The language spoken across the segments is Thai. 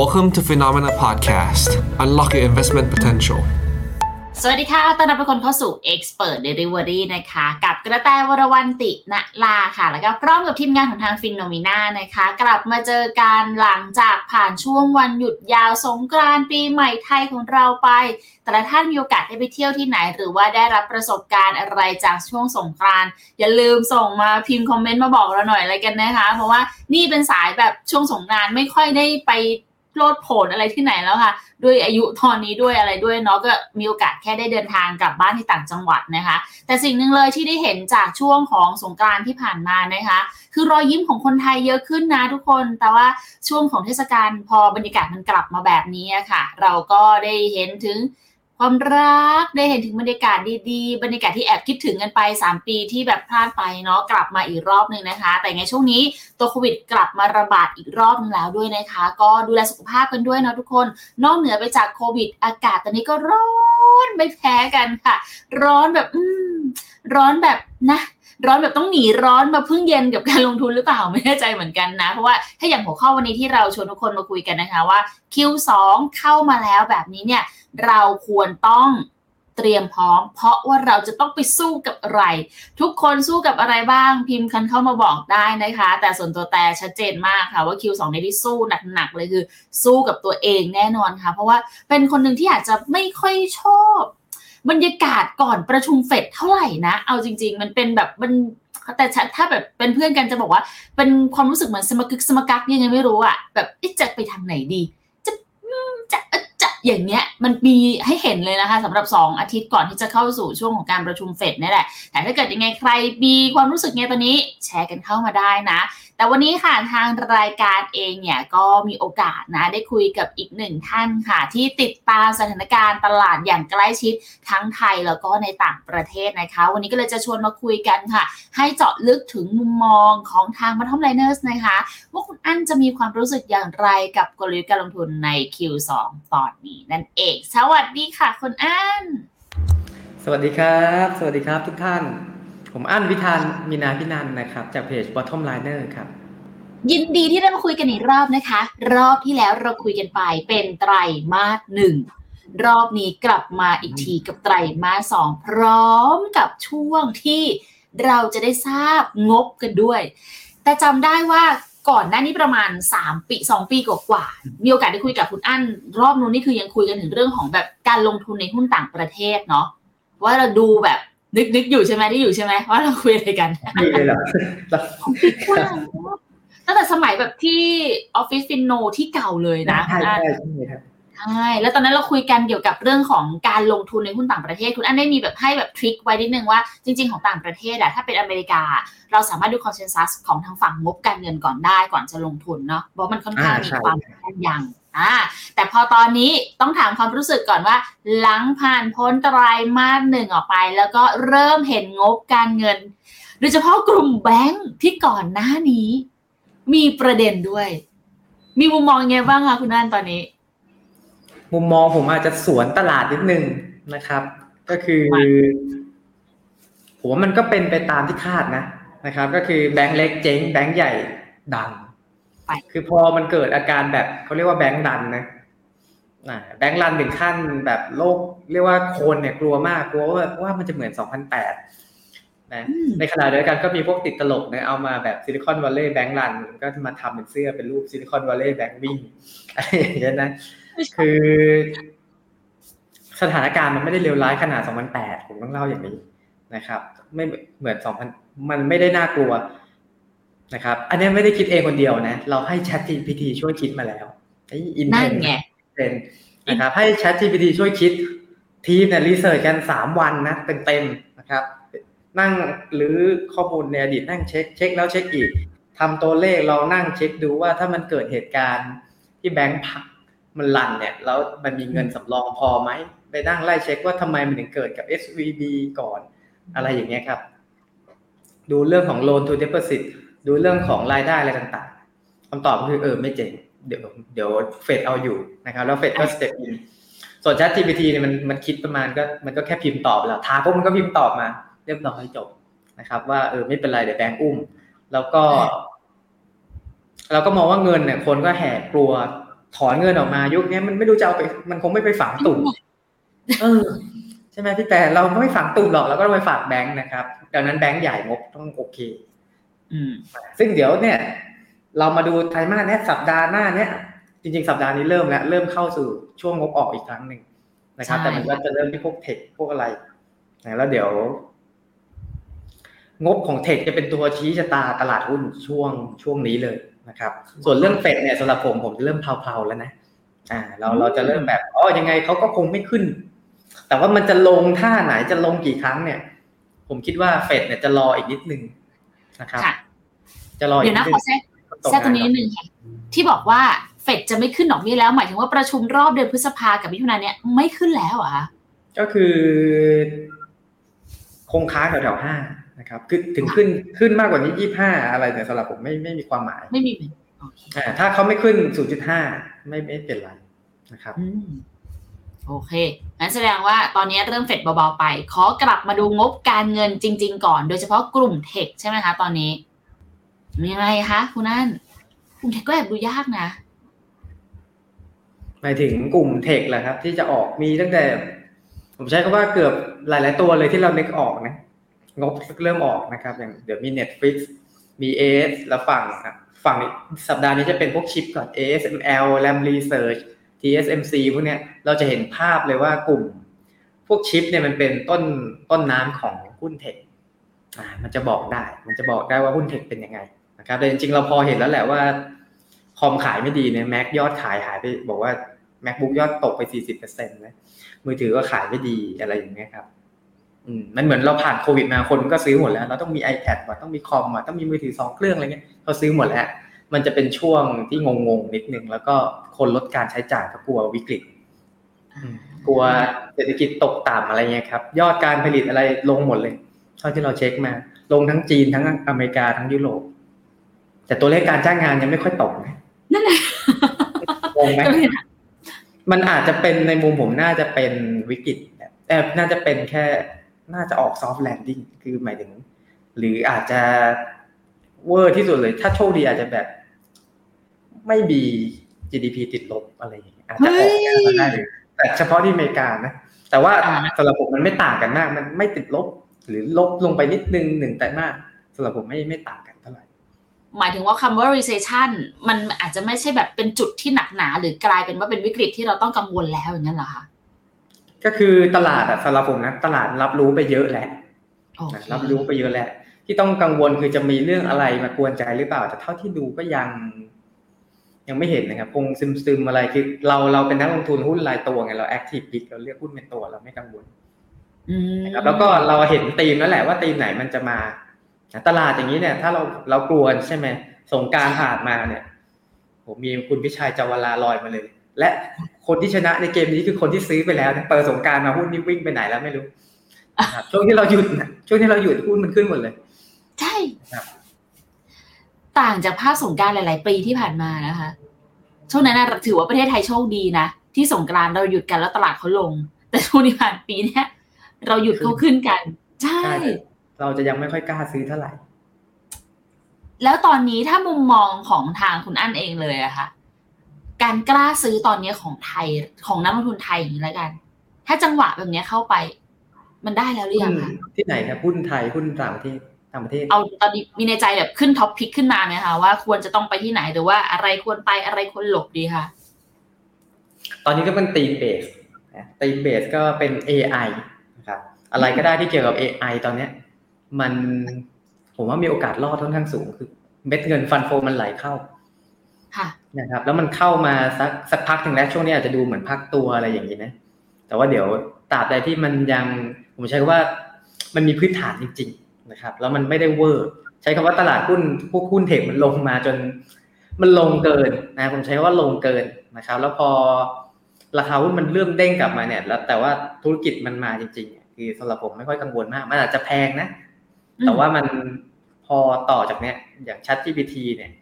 Welcome to FINNOMENA Podcast. Unlock your investment potential. สวัสดีค่ะ ต้อนรับทุกคนเข้าสู่ Expert Delivery นะคะ กับกระแตวรวันติณลาค่ะ แล้วก็พร้อมกับทีมงานของทาง FINNOMENA นะคะ กลับมาเจอกันหลังจากผ่านช่วงวันหยุดยาวสงกรานต์ปีใหม่ไทยของเราไป แต่ละท่านมีโอกาสได้ไปเที่ยวที่ไหน หรือว่าได้รับประสบการณ์อะไรจากช่วงสงกรานต์อย่าลืมส่งมาพิมพ์คอมเมนต์มาบอกเราหน่อยอะไรกันนะคะ เพราะว่านี่เป็นสายแบบช่วงสงกรานต์ไม่ค่อยได้ไป โลดโผนอะไรที่ไหนแล้วค่ะ ด้วยอายุตอนนี้ด้วยอะไรด้วยเนาะก็มีโอกาสแค่ได้เดินทางกลับบ้านที่ต่างจังหวัดนะคะ แต่สิ่งหนึ่งเลยที่ได้เห็นจากช่วงของสงกรานที่ผ่านมานะคะ คือรอยยิ้มของคนไทยเยอะขึ้นนะทุกคน แต่ว่าช่วงของเทศกาลพอบรรยากาศมันกลับมาแบบนี้ค่ะ เราก็ได้เห็นถึง ความรักได้เห็นถึงบรรยากาศดีๆ บรรยากาศที่แอบคิดถึงกันไป 3 ปีที่แบบพลาดไปเนาะกลับมาอีกรอบหนึ่งนะคะ แต่ไงช่วงนี้ตัวโควิดกลับมาระบาดอีกรอบนึงแล้วด้วยนะคะ ก็ดูแลสุขภาพกันด้วยเนาะทุกคน นอกเหนือไปจากโควิด อากาศตอนนี้ก็ร้อนไม่แพ้กันค่ะ ร้อนแบบอืมร้อนแบบนะร้อนแบบต้องหนีร้อนมาพึ่งเย็นกับการลงทุนหรือเปล่าไม่แน่ใจเหมือนกันนะ เพราะว่าถ้าอย่างหัวข้อวันนี้ที่เราชวนทุกคนมาคุยกันนะคะว่า Q2 เข้ามาแล้วแบบนี้เนี่ย เราควรต้องเตรียมพร้อม เพราะว่าเราจะต้องไปสู้กับอะไร ทุกคนสู้กับอะไรบ้างพิมพ์คันเข้ามาบอกได้นะคะ แต่ส่วนตัวแต่ชัดเจนมากค่ะว่า Q2 ในที่สู้หนักๆเลยคือ สู้กับตัวเองแน่นอนค่ะ เพราะว่าเป็นคนหนึ่งที่อาจจะไม่ค่อยชอบ บรรยากาศก่อนประชุมเฟดเท่าไหร่นะ เอาจริง ๆ มันเป็นแบบมันแต่ถ้าแบบเป็นเพื่อนกันจะบอกว่า เป็นความรู้สึกเหมือนสมกึกสมกักยังไงไม่รู้อะแบบจะไปทางไหนดี จะจะ จะอย่างเนี้ยมันมีให้เห็นเลยนะคะสำหรับ 2 อาทิตย์ก่อนที่จะเข้าสู่ช่วงของการประชุมเฟดนี่แหละแต่ถ้าเกิดยังไงใครมีความรู้สึกไงตอนนี้ แชร์กันเข้ามาได้นะ แต่วันนี้ค่ะทางรายการเองเนี่ยก็มีโอกาสนะได้คุยกับอีกหนึ่งท่านค่ะ ที่ติดตามสถานการณ์ตลาดอย่างใกล้ชิดทั้งไทยแล้วก็ในต่างประเทศนะคะ วันนี้ก็เลยจะชวนมาคุยกันค่ะ ให้เจาะลึกถึงมุมมองของทางมัทอมไลเนอร์สนะคะว่าคุณอั้นจะมีความรู้สึกอย่างไรกับกลยุทธ์การลงทุนใน Q2 ตอนนี้นั่นเอง สวัสดีค่ะ คุณอั้นสวัสดีครับ สวัสดีครับทุกท่าน ผมอั้นวิธานมีนาพินันนะครับ จากเพจ Bottom Liner ครับ ยินดีที่ได้มาคุยกันอีกรอบนะคะ รอบที่แล้วเราคุยกันไปเป็นไตรมาสหนึ่งรอบนี้กลับมาอีกทีกับไตรมาสสองพร้อมกับช่วงที่เราจะได้ทราบงบกันด้วย แต่จำได้ว่าก่อนหน้านี้ประมาณ 3 ปี 2 ปีกว่าๆมีโอกาสได้คุยกับคุณอั้น รอบนู้นนี่คือยังคุยกันถึงเรื่องของแบบการลงทุนในหุ้นต่างประเทศเนาะว่าเราดูแบบ นึกนึกอยู่ใช่ไหมที่อยู่ใช่ไหมว่าเราคุยอะไรกันไม่เลยเหรอตั้งแต่สมัยแบบที่ออฟฟิศฟินโนที่เก่าเลยนะใช่ใช่ใช่ครับใช่แล้วตอนนั้นเราคุยกันเกี่ยวกับเรื่องของการลงทุนในหุ้นต่างประเทศ คุณอั้นได้มีแบบให้แบบ trick ไว้นิดนึงว่าจริง ๆ ของต่างประเทศอะถ้าเป็นอเมริกา เราสามารถดูคอนเซนแซสของทางฝั่งงบการเงินก่อนได้ก่อนจะลงทุนเนาะเพราะมันค่อนข้างมีความแม่นยำ อ่าแต่พอตอนนี้ต้องถามความรู้สึกก่อนว่า หลังผ่านพ้นไตรมาสหนึ่งออกไป แล้วก็เริ่มเห็นงบการเงินโดยเฉพาะกลุ่มแบงค์ที่ก่อนหน้านี้ มีประเด็นด้วย มีมุมมองยังไงบ้างคะคุณอันตอนนี้ มุมมองผมอาจจะสวนตลาดนิดนึงนะครับ ก็คือผมว่ามันก็เป็นไปตามที่คาดนะนะครับ ก็คือแบงค์เล็กเจ๊งแบงค์ใหญ่ดัง คือพอมันเกิดอาการแบบเขาเรียกว่า bank run นะ bank run ถึงขั้นแบบโลก เรียกว่าคนเนี่ยกลัวมากกลัวว่าว่ามันจะเหมือน 2008 นะ ในขณะเดียวกันก็มีพวกติดตลกนะเอามาแบบ Silicon Valley Bank run ก็มาทำเป็นเสื้อเป็นรูป Silicon Valley Bank วิ่งอะไรอย่างเงี้ยนะ คือ สถานการณ์มันไม่ได้เลวร้ายขนาด 2008 ผมต้องเล่าอย่างนี้นะครับ ไม่เหมือน 2000 มันไม่ได้น่ากลัว นะครับอันนี้ไม่ได้คิดเองคนเดียวนะ เราให้ Chat GPT ช่วยคิดมาแล้วไอ้อินนั่นไงเป็นนะครับให้ Chat GPT ช่วยคิดทีมเนี่ยรีเสิร์ชกัน3วันนะเต็มๆนะครับ นั่งหรือข้อมูลในอดีตนั่งเช็คเช็คแล้วเช็คอีกทำตัวเลขเรานั่งเช็คดูว่าถ้ามันเกิดเหตุการณ์ที่แบงก์พังมัน run เนี่ยแล้วมันมีเงินสำรองพอไหมไปนั่งไล่เช็คว่าทำไมมันถึงเกิดกับ SVB ก่อนอะไรอย่างเงี้ยครับ ดูเรื่องของ loan to deposit ดูเรื่องของรายได้อะไรต่างๆคำตอบก็คือเออไม่เจ๊งเดี๋ยวเดี๋ยวเฟดเอาอยู่นะครับแล้วเฟดก็ step in ส่วน Chat GPT เนี่ยมันมันคิดประมาณก็มันก็แค่พิมพ์ตอบแล้วทาพวกมันก็พิมพ์ตอบมา เรียบร้อยจบนะครับ ว่าเออไม่เป็นไรเดี๋ยวแบงก์อุ้ม แล้วก็ เราก็มองว่าเงินเนี่ย คนก็แห่กลัวถอนเงินออกมายุคนี้มันไม่รู้จะเอาไป มันคงไม่ไปฝังตุ่มเออใช่ไหมพี่แต่เราไม่ฝังตุ่มหรอกเราก็ไปฝากแบงค์นะครับ ดังนั้นแบงค์ใหญ่งบต้องโอเคอืม ซึ่งเดี๋ยวเนี่ย เรามาดูไตรมาสเนี้ยสัปดาห์หน้าเนี้ยจริงๆ สัปดาห์นี้เริ่มแล้ว เริ่มเข้าสู่ช่วงงบออกอีกครั้งหนึ่งนะครับ แต่มันก็จะเริ่มที่พวกเทคพวกอะไรนะแล้วเดี๋ยว งบของเทคจะเป็นตัวชี้ชะตาตลาดหุ้นช่วงช่วงนี้เลยนะครับ ส่วนเรื่องเฟดเนี่ยสำหรับผมผมจะเริ่มเพลาๆแล้วนะอ่า เราเราจะเริ่มแบบอ๋อยังไงเขาก็คงไม่ขึ้น แต่ว่ามันจะลงท่าไหนจะลงกี่ครั้งเนี่ย ผมคิดว่าเฟดเนี่ยจะรออีกนิดนึงนะครับค่ะ จะรออีเดี๋กยวนินะดนึของแทรกแทรกตรงนี้นิดนึงค่ะที่บอกว่าเฟดจะไม่ขึ้นดอกเบี้ยแล้ว หมายถึงว่าประชุมรอบเดือนพฤษภากับมิถุนายนเนี่ยไม่ขึ้นแล้วเหรอะคะก็คือคงค้างแถวๆห้านะครับคือถึงขึ้นขึ้นมากกว่านี้ยี่ห้าอะไรเนี่ยสำหรับผมไม่ไม่มีความหมาย ไม่มีโอเคอ่าถ้าเขาไม่ขึ้นศูนย์จุดห้าไม่ไม่เป็นไรนะครับอืมโอเคงั้นแสดงว่าตอนนี้เริ่มเฟดเบาๆไป ขอกลับมาดูงบการเงินจริง ๆ ก่อน โดยเฉพาะกลุ่มเทคใช่ไหมคะตอนนี้ ยังไงคะคุณนั่นกลุ่มเทคก็แอบดูยากนะหมายถึงกลุ่มเทคแหละครับ ที่จะออกมีตั้งแต่ ผมใช้คำว่าเกือบหลาย ๆ ตัวเลยที่เรานึกออกนะ งบเริ่มออกนะครับ อย่างเดี๋ยวมี Netflix มี AS แล้วฝั่งฝั่งสัปดาห์นี้จะเป็นพวกชิปก่อน ASML Lam Research TSMC พวกเนี้ยเราจะเห็นภาพเลยว่ากลุ่ม พวกชิปเนี่ยมันเป็นต้นต้นน้ำของหุ้นเทคอ่ามันจะบอกได้ มันจะบอกได้ว่าหุ้นเทคเป็นยังไง นะครับแต่จริงๆเราพอเห็นแล้วแหละว่าคอมขายไม่ดีเนี่ยแม็กยอดขายหายไปบอกว่า macbook ยอดตกไป40%นะมือถือก็ขายไม่ดีอะไรอย่างเงี้ยครับอืมมันเหมือนเราผ่านโควิดมาคนก็ซื้อหมดแล้ว เราต้องมี iPad ว่ะต้องมีคอมว่ะต้องมีมือถือสองเครื่องอะไรเงี้ยเขาซื้อหมดแล้ว มันจะเป็นช่วงที่งงๆนิดนึงแล้วก็คนลดการใช้จ่ายก็กลัววิกฤตกลัวเศรษฐกิจตกต่ำอะไรเงี้ยครับ ยอดการผลิตอะไรลงหมดเลย เท่าที่เราเช็คมา ลงทั้งจีนทั้งอเมริกาทั้งยุโรป แต่ตัวเลขการจ้างงานยังไม่ค่อยตกนะนั่นแหละงงไหมมันอาจจะเป็นในมุมผมน่าจะเป็นวิกฤตแบบแต่น่าจะเป็นแค่น่าจะออก soft landing คือหมายถึง หรืออาจจะเวอร์ที่สุดเลย ถ้าโชคดีอาจจะแบบ ไม่มี GDP ติดลบอะไรอย่างเงี้ยอาจจะออกแนวนั้นได้เลยแต่เฉพาะที่อเมริกานะแต่ว่าอ่าสำหรับผมมันไม่ต่างกันมาก มันไม่ติดลบ หรือลบลงไปนิดนึงหนึ่งแต่มากสำหรับผมไม่ไม่ต่างกันเท่าไหร่หมายถึงว่าคำว่า recession มันอาจจะไม่ใช่แบบเป็นจุดที่หนักหนา หรือกลายเป็นว่าเป็นวิกฤตที่เราต้องกังวลแล้วอย่างนั้นเหรอคะก็คือตลาดอะสำหรับผมนะตลาดรับรู้ไปเยอะแล้วโอเครับรู้ไปเยอะแล้วที่ต้องกังวลคือจะมีเรื่องอะไรมากวนใจหรือเปล่า แต่เท่าที่ดูก็ยัง ยังไม่เห็นนะครับคงซึมซึมๆอะไรคือเราเราเป็นนักลงทุนหุ้นรายตัวไงเราแอคทีฟพิกเราเลือกหุ้นเป็นตัวเราไม่กังวลอืมนะครับแล้วก็เราเห็นธีมแล้วแหละว่าธีมไหนมันจะมา ตลาดอย่างนี้เนี่ยถ้าเราเรากลัวใช่ไหมสงกรารผ่านมาเนี่ยผมมีคุณพิชัยจาวลาลอยมาเลย และคนที่ชนะในเกมนี้คือคนที่ซื้อไปแล้วเนี่ยเปิดสงกรารมาหุ้นนี่วิ่งไปไหนแล้วไม่รู้นะครับช่วงที่เราหยุดนะช่วงที่เราหยุดหุ้นมันขึ้นหมดเลย ใช่ครับต่างจากภาพสงกรารหลาย ๆ ปีที่ผ่านมานะคะ ช่วงนั้นนะถือว่าประเทศไทยโชคดีนะ ที่สงกรานต์เราหยุดกันแล้วตลาดเขาลง แต่ช่วงที่ผ่านปีเนี้ยเราหยุดเขาขึ้นกัน ใช่ใช่ เราจะยังไม่ค่อยกล้าซื้อเท่าไหร่ แล้วตอนนี้ถ้ามุมมองของทางคุณอั้นเองเลยอะค่ะ การกล้าซื้อตอนนี้ของไทยของนักลงทุนไทยอย่างนี้แล้วกัน ถ้าจังหวะแบบนี้เข้าไป มันได้แล้วหรือยังคะที่ไหนครับหุ้นไทยหุ้นต่างประเทศต่างประเทศเอาตอนนี้มีในใจแบบขึ้น top pick ขึ้นมาไหมคะว่าควรจะต้องไปที่ไหนหรือว่าอะไรควรไปอะไรควรหลบดีคะตอนนี้ก็เป็น theme base theme base ก็เป็น AI นะครับอะไรก็ได้ที่เกี่ยวกับ AI ตอนเนี้ย มันผมว่ามีโอกาสรอดค่อนข้างสูงคือ เม็ดเงิน fund flowันไหลเข้าค่ะนะครับ แล้วมันเข้ามาสักสักพักหนึ่งแล้วช่วงนี้อาจจะดูเหมือนพักตัวอะไรอย่างนี้นะ แต่ว่าเดี๋ยวตราบใดที่มันยังผมใช้คำว่ามันมีพื้นฐานจริง ๆ นะครับ แล้วมันไม่ได้เวอร์ใช้คำว่าตลาดหุ้นพวกหุ้นเทคมันลงมาจน มันลงเกินนะผมใช้คำว่าลงเกินนะครับ แล้วพอราคาหุ้นมันเริ่มเด้งกลับมาเนี่ย แล้วแต่ว่าธุรกิจมันมาจริงๆคือสำหรับผมไม่ค่อยกังวลมาก มันอาจจะแพงนะ แต่ว่ามันพอต่อจากเนี้ยอย่าง Chat GPT เนี่ย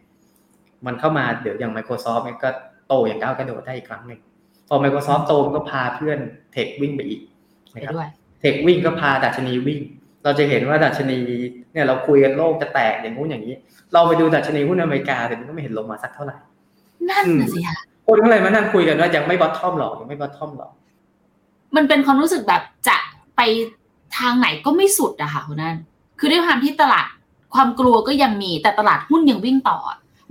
มันเข้ามาเดี๋ยวอย่าง Microsoft เนี่ยก็โตอย่างก้าวกระโดดได้อีกครั้งหนึ่งพอ Microsoft โตมันก็พาเพื่อนเทควิ่งไปอีกไปนะครับด้วยเทควิ่งก็พาดัชนีวิ่ง เราจะเห็นว่าดัชนีเนี่ยเราคุยกันโลกจะแตกอย่างงู้นอย่างนี้ เราไปดูดัชนีหุ้นอเมริกาแต่มันก็ไม่เห็นลงมาสักเท่าไหร่นั่นน่ะสิคะคนก็เลยมานั่งคุยกันว่ายังไม่บอททอมหรอกยังไม่บอททอมหรอกมันเป็นความรู้สึกแบบจะไปทางไหนก็ไม่สุดอะค่ะคุณนั่น คือด้วยความที่ตลาดความกลัวก็ยังมีแต่ตลาดหุ้นยังวิ่งต่อ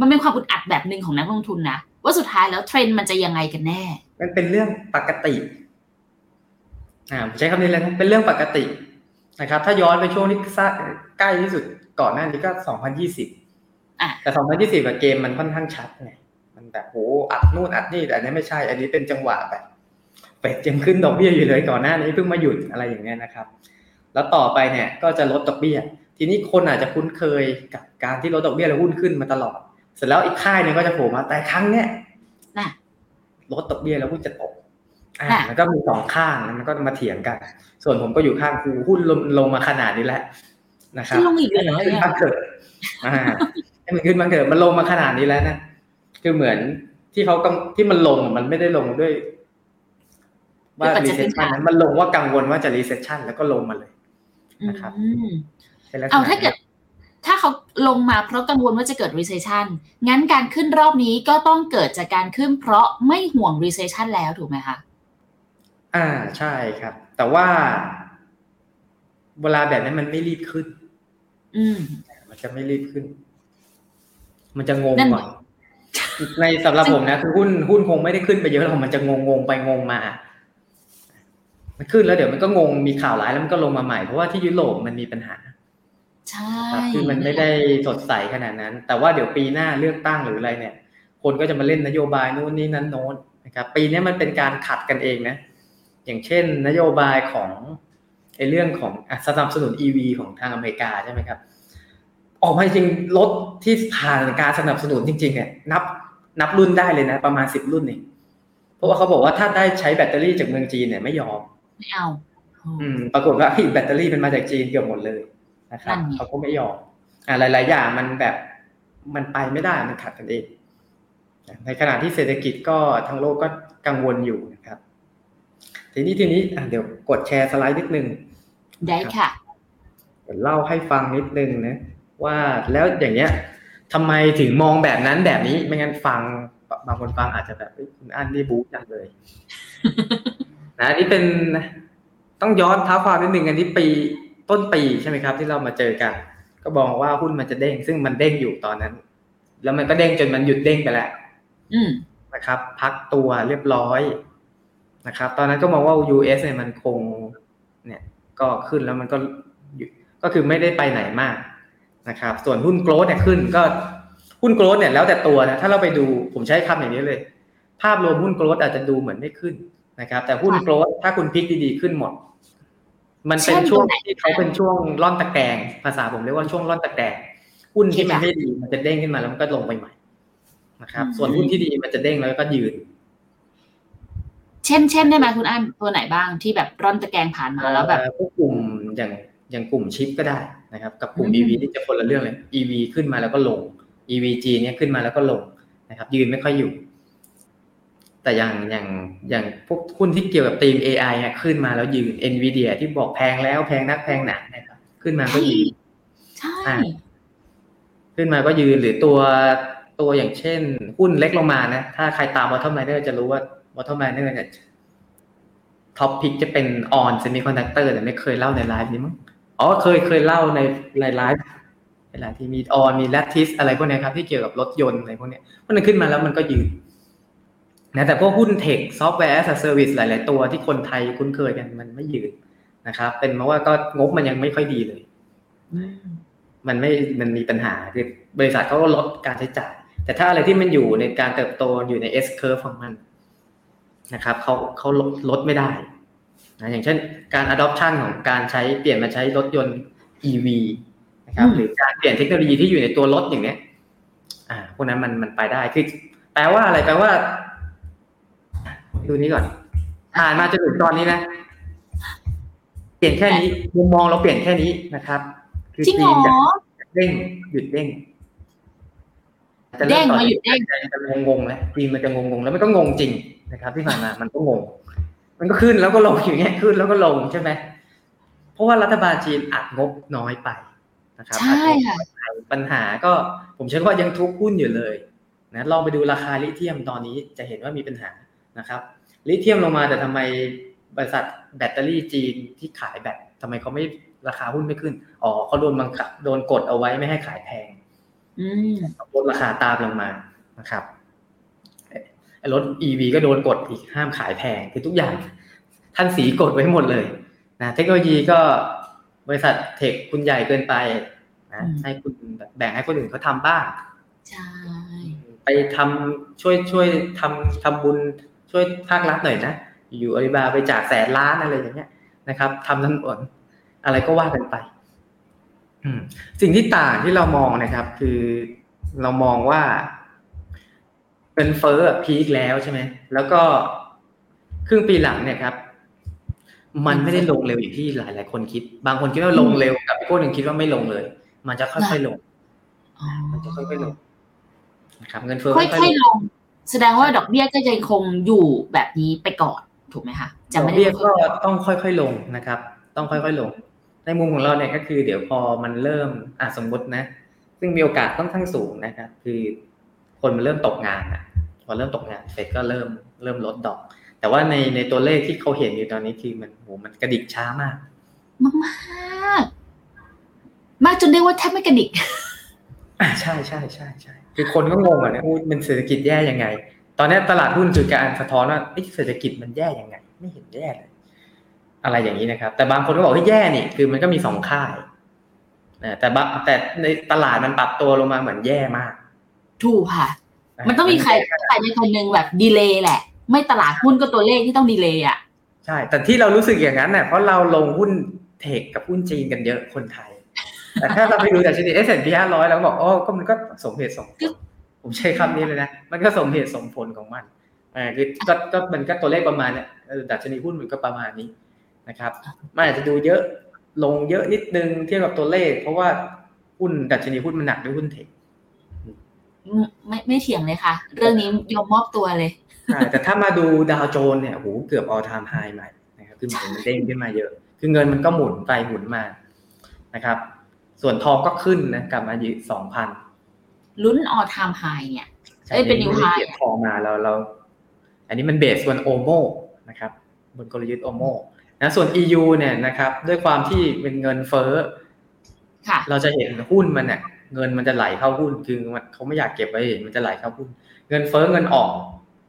มันเป็นความอึดอัดแบบหนึ่งของนักลงทุนนะว่าสุดท้ายแล้วเทรนด์มันจะยังไงกันแน่ มันเป็นเรื่องปกติอ่าผมใช้คำนี้เลยนะเป็นเรื่องปกตินะครับ ถ้าย้อนไปช่วงที่ใกล้ที่สุดก่อนหน้านี้ก็ 2020อะแต่ 2020อะเกมมันค่อนข้างชัดไงมันแบบโหอัดนู่นอัดนี่แต่อันนี้ไม่ใช่ อันนี้เป็นจังหวะแบบเฟดยังขึ้นดอกเบี้ยอยู่เลยก่อนหน้านี้เพิ่งมาหยุดอะไรอย่างเงี้ยนะครับ แล้วต่อไปเนี่ยก็จะลดดอกเบี้ย ทีนี้คนอาจจะคุ้นเคยกับการที่ลดดอกเบี้ยแล้วหุ้นขึ้นมาตลอด เสร็จแล้วอีกค่ายหนึงก็จะโผล่มาแต่ครั้งเนี้ยน่ะลดดอกเบี้ยแล้วหุ้นจะตกอ่าค่ะมันก็มีสองข้างแล้วมันก็มาเถียงกัน ส่วนผมก็อยู่ข้างครูหุ้นลงลงมาขนาดนี้แล้วนะครับขึ้นลงอีกเลยเหรอขึ้นบ้างเถอะอ่าให้มันขึ้นบ้างเถอะมันลงมาขนาดนี้แล้วนะคือเหมือนที่เขากำที่มันลงอะมันไม่ได้ลงด้วยว่าด้วยปัจจัย recession พื้นฐานนะมันลงว่ากังวลว่าจะ recession แล้วก็ลงมาเลย นะครับอืมเป็นลักษณะเอาถ้าเกิดถ้าเขาลงมาเพราะกังวลว่าจะเกิด recession งั้นการขึ้นรอบนี้ก็ต้องเกิดจากการขึ้นเพราะไม่ห่วง recession แล้วถูกไหมคะ อ่าใช่ครับ แต่ว่า เวลาแบบนั้นมันไม่รีบขึ้น อืม มันจะไม่รีบขึ้น มันจะงงนั่นก่อนในสำหรับผมนะคือหุ้นหุ้นคงไม่ได้ขึ้นไปเยอะหรอกมันจะงงงๆไปงงมา มันขึ้นแล้วเดี๋ยวมันก็งงมีข่าวร้ายแล้วมันก็ลงมาใหม่เพราะว่าที่ยุโรปมันมีปัญหาใช่ครับคือมันไม่ได้สดใสขนาดนั้น แต่ว่าเดี๋ยวปีหน้าเลือกตั้งหรืออะไรเนี่ย คนก็จะมาเล่นนโยบายนู่นนี่นั้นโน้นนะครับ ปีนี้มันเป็นการขัดกันเองนะ อย่างเช่น นโยบายของไอ้เรื่องของอะสนับสนุน EV ของทางอเมริกาใช่ไหมครับ ออกมาจริงรถที่ผ่านการสนับสนุนจริง ๆ เนี่ย นับนับรุ่นได้เลยนะ ประมาณสิบรุ่นเองเพราะว่าเขาบอกว่าถ้าได้ใช้แบตเตอรี่จากเมืองจีนเนี่ยไม่ยอม ไม่เอาอืมปรากฏว่าพี่แบตเตอรี่มันมาจากจีนเกือบหมดเลยนะครับนั่นไงเขาก็ไม่ยอมอ่าหลาย ๆ อย่างมันแบบมันไปไม่ได้มันขัดกันเองในขณะที่เศรษฐกิจก็ทั้งโลกก็กังวลอยู่นะครับ ทีนี้ทีนี้อะเดี๋ยวกดแชร์สไลด์นิดนึงได้ค่ะเดี๋ยวเล่าให้ฟังนิดนึงนะว่าแล้วอย่างเงี้ยทำไมถึงมองแบบนั้นแบบนี้ไม่งั้นฟังบางคนฟังอาจจะแบบเอ้ยคุณอันนี่บู๊จังเลย นะอันนี้เป็นต้องย้อนเท้าความนิดนึงอันนี้ปีต้นปีใช่ไหมครับ ที่เรามาเจอกัน ก็บอกว่าหุ้นมันจะเด้ง ซึ่งมันเด้งอยู่ตอนนั้น แล้วมันก็เด้งจนมันหยุดเด้งไปแล้วอืมนะครับ พักตัวเรียบร้อยนะครับ ตอนนั้นก็มองว่า US เนี่ยมันคง เนี่ย ก็ขึ้นแล้วมันก็หยุดก็คือไม่ได้ไปไหนมากนะครับ ส่วนหุ้นโกลด์เนี่ยขึ้นก็หุ้นโกลด์เนี่ยแล้วแต่ตัวนะถ้าเราไปดูผมใช้คำอย่างนี้เลย ภาพรวมหุ้นโกลด์อาจจะดูเหมือนไม่ขึ้น นะครับ แต่หุ้นโกลด์ถ้าคุณพลิกดีๆขึ้นหมด มันเป็นเช่นช่วงตัวไหนที่เขาเป็นช่วงร่อนตะแกรงภาษาผมเรียกว่าช่วงร่อนตะแกรงหุ้นที่มันค่ะไม่ดีมันจะเด้งขึ้นมาแล้วมันก็ลงไปใหม่นะครับอืมส่วนหุ้นที่ดีมันจะเด้งแล้วก็ยืน เช่นเช่นได้ไหมคุณอันตัวไหนบ้างที่แบบร่อนตะแกรงผ่านมาแล้วแบบเอ่อพวกกลุ่มอย่างอย่างกลุ่มชิปก็ได้นะครับ กับกลุ่มอืม EV ที่จะคนละเรื่องเลย EV ขึ้นมาแล้วก็ลง EVG เนี่ยขึ้นมาแล้วก็ลงนะครับ ยืนไม่ค่อยอยู่ แต่อย่างอย่างอย่างพวกหุ้นที่เกี่ยวกับธีม AI เนี่ยขึ้นมาแล้วยืน Nvidia ที่บอกแพงแล้วแพงนักแพงหนานะครับ ขึ้นมาก็ยืนใช่อ่าขึ้นมาก็ยืนหรือตัวตัวอย่างเช่น หุ้นเล็กลงมานะ ถ้าใครตาม bottom liner จะรู้ว่า bottom liner เนี่ย top pick จะเป็น on semiconductor แต่ไม่เคยเล่าในไลฟ์นี้มั้งอ๋อเคยเคยเล่าในในไลฟ์ในไลฟ์ที่มี on มี lattice อะไรพวกเนี้ยครับที่เกี่ยวกับรถยนต์อะไรพวกเนี้ยพวกนั้นขึ้นมาแล้วมันก็ยืน นะแต่พวกหุ้นเทคซอฟต์แวร์ as a service หลาย ๆ ตัวที่คนไทยคุ้นเคยกันมันไม่ยืนนะครับ เป็นเพราะว่าก็งบมันยังไม่ค่อยดีเลยอืมมันไม่มันมีปัญหาคือบริษัทเขาก็ลดการใช้จ่าย แต่ถ้าอะไรที่มันอยู่ในการเติบโตอยู่ใน S curve ของมันนะครับเขาเขาลดลดไม่ได้นะอย่างเช่นการ adoption ของการใช้เปลี่ยนมาใช้รถยนต์ EV นะครับอืมหรือการเปลี่ยนเทคโนโลยีที่อยู่ในตัวรถอย่างเนี้ย อ่าพวกนั้นมันมันไปได้คือแปลว่าอะไรแปลว่า ดูนี้ก่อนผ่านมาจนถึงตอนนี้นะ เปลี่ยนแค่นี้มุมมองเราเปลี่ยนแค่นี้นะครับ คือจริงเหรอธีมจากเด้งหยุดเด้งจะเด้ริ่งต่อมาหยุดเด้งจะจะงงๆแล้วจีนมันจะงงๆแล้วมันก็งงจริงนะครับ ที่ผ่านมามันก็งง มันก็ขึ้นแล้วก็ลงอย่างเงี้ยขึ้นแล้วก็ลงใช่ไหมเพราะว่ารัฐบาลจีนอัดงบน้อยไปนะครับใช่อัดงบค่ะน้อยไปปัญหาก็ผมเชื่อว่ายังทุกหุ้นอยู่เลยนะลองไปดูราคาลิเธียมตอนนี้จะเห็นว่ามีปัญหา นะครับลิเธียมลงมาแต่ทำไมบริษัทแบตเตอรี่จีนที่ขายแบตทำไมเขาไม่ราคาหุ้นไม่ขึ้นอ๋อเขาโดนบังคับโดนกดเอาไว้ไม่ให้ขายแพงอืมลดราคาตามลงมานะครับไอ้รถ EV ก็โดนกดอีกห้ามขายแพงคือทุกอย่างท่านสีกดไว้หมดเลยนะเทคโนโลยีก็บริษัทเทคคุณใหญ่เกินไปนะให้คุณแบ่งให้คนอื่นเขาทำบ้างใช่ไปทำช่วยช่วยทำทำบุญ ช่วยภาครัฐหน่อยนะ อยู่อาลีบาไปจากแสนล้านอะไรอย่างเงี้ยนะครับทำถนนอะไรก็ว่ากันไปอืมสิ่งที่ต่างที่เรามองนะครับ คือเรามองว่าเงินเฟ้อพีคแล้วใช่ไหมแล้วก็ครึ่งปีหลังเนี่ยครับ มันไม่ได้ลงเร็วอย่างที่หลายหลายๆคนคิด บางคนคิดว่าลงเร็วกับอีกคนหนึ่งคิดว่าไม่ลงเลย มันจะค่อยๆลงอ๋อมันจะค่อยๆลงนะครับ เงินเฟ้อค่ค่ออยยๆๆลลงง แสดงว่าดอกเบี้ยก็ยังคงอยู่แบบนี้ไปก่อนถูกไหมคะดจะอกไม่ได้เบี้ยก็ต้องค่อยๆลงนะครับ ต้องค่อยๆลง ในมุมของเราเนี่ยก็คือ เดี๋ยวพอมันเริ่มอะสมมตินะ ซึ่งมีโอกาสค่อนข้างสูงนะครับ คือคนมันเริ่มตกงานอะพอเริ่มตกงานเฟดก็เริ่มเริ่มลดดอก แต่ว่าในในตัวเลขที่เขาเห็นอยู่ตอนนี้คือมันโหมันกระดิกช้ามากมากมากๆมากจนเรียกว่าแทบไม่กระดิกอ่าใช่ใช่ใช่ใช่ คือคนก็งงอะเนี่ยอุ๊ยมันเศรษฐกิจแย่ยังไง ตอนนี้ตลาดหุ้นคือการสะท้อนว่าเอ๊ะเศรษฐกิจมันแย่ยังไง ไม่เห็นแย่เลยอะไรอย่างนี้นะครับ แต่บางคนก็บอกว่าแย่นี่คือมันก็มีสองค่ายนะแต่บางแต่ในตลาดมันปรับตัวลงมาเหมือนแย่มาก ถูกค่ะ มันต้องมีใครใครในคนหนึ่งแบบดีเลย์แหละ ไม่ตลาดหุ้นก็ตัวเลขที่ต้องดีเลย์อะ ใช่ แต่ที่เรารู้สึกอย่างนั้นเนี่ยเพราะเราลงหุ้นเทคกับหุ้นจีนกันเยอะคนไทย แต่ถ้าเราไปดูแต่ชนิด S&P 500เราก็บอกอ๋อก็มันก็สมเหตุสมผลผมใช้คำนี้เลยนะ มันก็สมเหตุสมผลของมันอ่าคือก็ก็มันก็ตัวเลขประมาณเนี่ยเออดัชนีหุ้นมันก็ประมาณนี้นะครับมันอาจจะดูเยอะลงเยอะนิดนึงเทียบกับตัวเลข เพราะว่าหุ้นดัชนีหุ้นมันหนักด้วยหุ้นเทคไม่ไม่เถียงเลยค่ะ เรื่องนี้ยอมมอบตัวเลยใช่แต่ถ้ามาดูดาวโจนส์เนี่ยโหเกือบ all time high ใหม่นะครับคือหมุนมันเด้งขึ้นมาเยอะ คือเงินมันก็หมุนไปหมุนมานะครับ ส่วนทองก็ขึ้นนะกลับมาอยู่สองพันลุ้นออทามไฮเนี่ยเอ้ยเป็น new high เก็บทองมาเราเรา อันนี้มันเบสบนโอโมนะครับ บนกลยุทธ์โอโมนะส่วน EU เนี่ยนะครับ ด้วยความที่เป็นเงินเฟ้อค่ะเราจะเห็นหุ้นมันเนี่ยเงินมันจะไหลเข้าหุ้นคือมันเขาไม่อยากเก็บไว้เห็นมันจะไหลเข้าหุ้น เงินเฟ้อเงินออก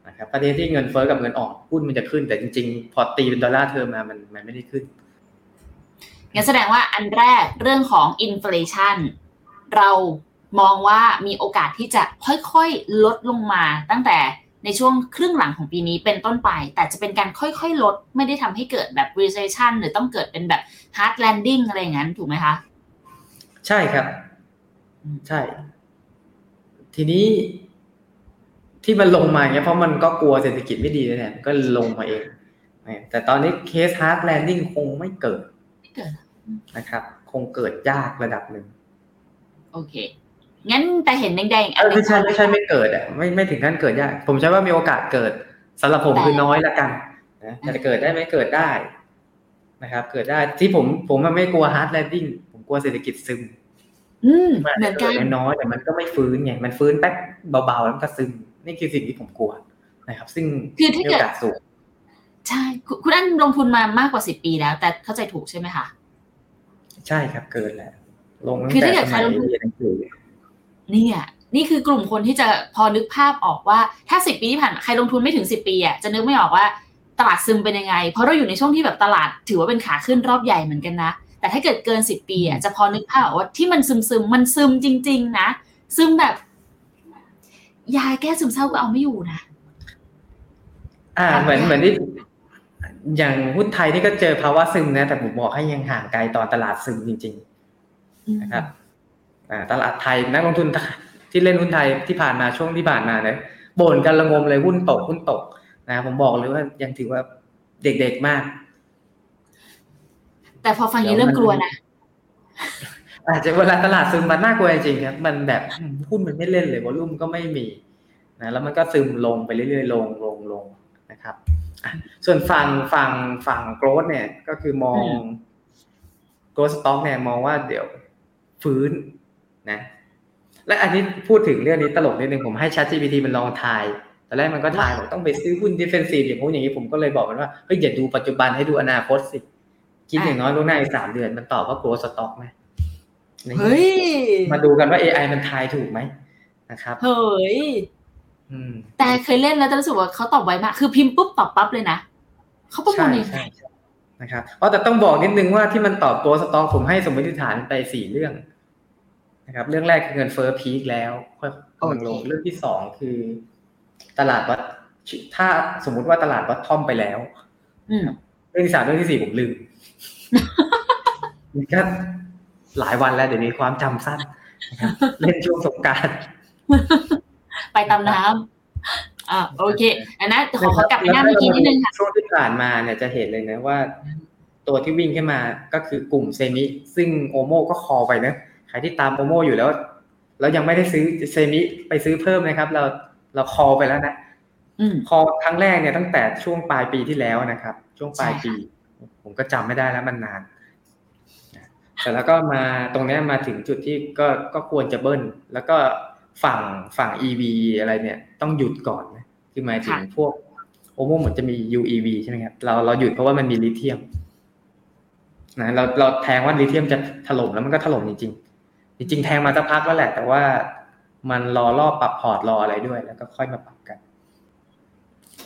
นะครับประเด็นที่เงินเฟ้อกับเงินออกหุ้นมันจะขึ้นแต่จริงๆ พอตีเป็น dollar term มามันมันไม่ได้ขึ้น งั้นแสดงว่าอันแรกเรื่องของอินฟล t ชันเรามองว่ามีโอกาสที่จะค่อยๆลดลงมาตั้งแต่ในช่วงครึ่งหลังของปีนี้เป็นต้นไป แต่จะเป็นการค่อยๆ ลด ไม่ได้ทำให้เกิดแบบ recession หรือต้องเกิดเป็นแบบ hard landing อะไรอย่างนั้น ถูกไหมคะ ใช่ครับ ใช่ ทีนี้ที่มันลงมาเนี่ยเพราะมันก็กลัวเศรษฐกิจไม่ดีเลยเนี่ยก็ลงมาเองแต่ตอนนี้เคส hard landing คงไม่เกิด ไม่เกิด นะครับ คงเกิดยากระดับหนึ่ง โอเค งั้นแต่เห็นแดงๆเออไม่ใช่ไม่ใช่ไม่เกิดอะไม่ไม่ถึงขั้นเกิดยาก ผมใช้ว่ามีโอกาสเกิดสำหรับผมคือน้อยละกันนะแต่จะเกิดได้ไหมเกิดได้นะครับ เกิดได้ที่ผมผมมันไม่กลัว hard landing ผมกลัวเศรษฐกิจซึมอืมมันเหมือนกันกิดน้อยๆแต่มันก็ไม่ฟื้นไงมันฟื้นแป๊บเบาๆแล้วมันก็ซึมนี่คือสิ่งที่ผมกลัวนะครับ ซึ่งคือถ้ามีเกิโอดกาสสูงใช่คุณคุณอันลงทุนมามากกว่าสิบปีแล้ว แต่เข้าใจถูกใช่ไหมคะ ใช่ครับเกินแล้ว ลงตั้งคือแต่ถ้าเกิดสใครมัยลงทุนเรียนหนังสือเนี่ยนี่คือกลุ่มคนที่จะพอนึกภาพออกว่าถ้าสิบปีที่ผ่านมาใครลงทุนไม่ถึงสิบปีอะจะนึกไม่ออกว่าตลาดซึมเป็นยังไง เพราะเราอยู่ในช่วงที่แบบตลาดถือว่าเป็นขาขึ้นรอบใหญ่เหมือนกันนะ แต่ถ้าเกิดเกินสิบปีอะจะพอนึกภาพออกว่าที่มันซึมซึมๆมันซึมจริง ๆ นะซึมแบบยาแก้ซึมเศร้าก็เอาไม่อยู่นะ อ่าครับเหมือนเหมือนที่ อย่างหุ้นไทยนี่ก็เจอภาวะซึมนะ แต่ผมบอกให้ยังห่างไกลตอนตลาดซึมจริง ๆ นะครับอ่าตลาดไทยนักลงทุนที่เล่นหุ้นไทยที่ผ่านมาช่วงที่ผ่านมาเนี่ยบ่นกันระงมเลยหุ้นตกหุ้นตกนะผมบอกเลยว่ายังถือว่าเด็กๆมาก แต่พอฟังอย่างนี้เริ่มกลัวนะอาจจะเวลาตลาดซึมมันน่ากลัวจริงๆครับมันแบบอืมหุ้นมันไม่เล่นเลยวอลุ่มก็ไม่มีนะแล้วมันก็ซึมลงไปเรื่อยๆลงลงลงนะครับอะ ส่วนฝั่งฝั่งฝั่ง growth เนี่ยก็คือมองอืม growth stock เนี่ยมองว่าเดี๋ยวฟื้นนะ และอันนี้พูดถึงเรื่องนี้ตลกนิดนึงผมให้ Chat GPT มันลองทายตอนแรกมันก็ทายบอกต้องไปซื้อหุ้น defensive อย่างพวกอย่างนี้ผมก็เลยบอกมันว่าเฮ้ยอย่าดูปัจจุบันให้ดูอนาคตสิคิดอย่างน้อยล่วงหน้าอีกสามเดือนมันตอบว่า growth stock ไหมนี่เฮ้ยมาดูกันว่า AI มันทายถูกไหมนะครับเฮ้ยอืม แต่เคยเล่นแล้วแต่รู้สึกว่าเขาตอบไวมาก คือพิมพ์ปุ๊บตอบปั๊บเลยนะเขาประมวใช่ลยังไงใช่ใช่นะครับเพราะแต่ต้องบอกนิดนึงว่าที่มันตอบตัวสตองผมให้สมมติฐานไปสี่เรื่องนะครับ เรื่องแรกคือเงินเฟ้อพีคแล้วค่อยกำลังลงเรื่องที่สองคือ ตลาดวัดถ้าสมมุติว่าตลาดวัดท่อมไปแล้วอืมเรื่องที่สามเรื่องที่สี่ผมลืมมันก็หลายวันแล้วเดี๋ยวนี้ความจำสั้นนะครับเล่นช่วงสงกราร ไปตามน้ำอ่าโอเค อันนั้นขอขอกลับไปหน้าเมื่อกี้นิดนึงค่ะช่วงที่ผ่านมาเนี่ยจะเห็นเลยนะว่า ตัวที่วิ่งขึ้นมาก็คือกลุ่มเซมิซึ่งโอโมก็คอไปนะใครที่ตามโอโมอยู่แล้ว แล้วยังไม่ได้ซื้อเซมิไปซื้อเพิ่มนะครับ เราเราคอไปแล้วนะอืมคอครั้งแรกเนี่ยตั้งแต่ช่วงปลายปีที่แล้วนะครับ ช่วงปลายใช่ปีค่ะผมก็จำไม่ได้แล้วมันนานนะแต่แล้วก็มาตรงเนี้ยมาถึงจุดที่ก็ก็ควรจะเบิ้ลแล้วก็ ฝั่งฝั่ง EV อะไรเนี่ย ต้องหยุดก่อนนะคือหมายถึงพวกโอโมเหมือนจะมี UEV ใช่ไหมครับเราเราหยุดเพราะว่ามันมีลิเธียมนะเราเราแทงว่าลิเธียมจะถล่มแล้วมันก็ถล่มจริงๆจริงๆแทงมาสักพักแล้วแหละ แต่ว่ามันรอรอบปรับพอร์ตรออะไรด้วย แล้วก็ค่อยมาปรับกัน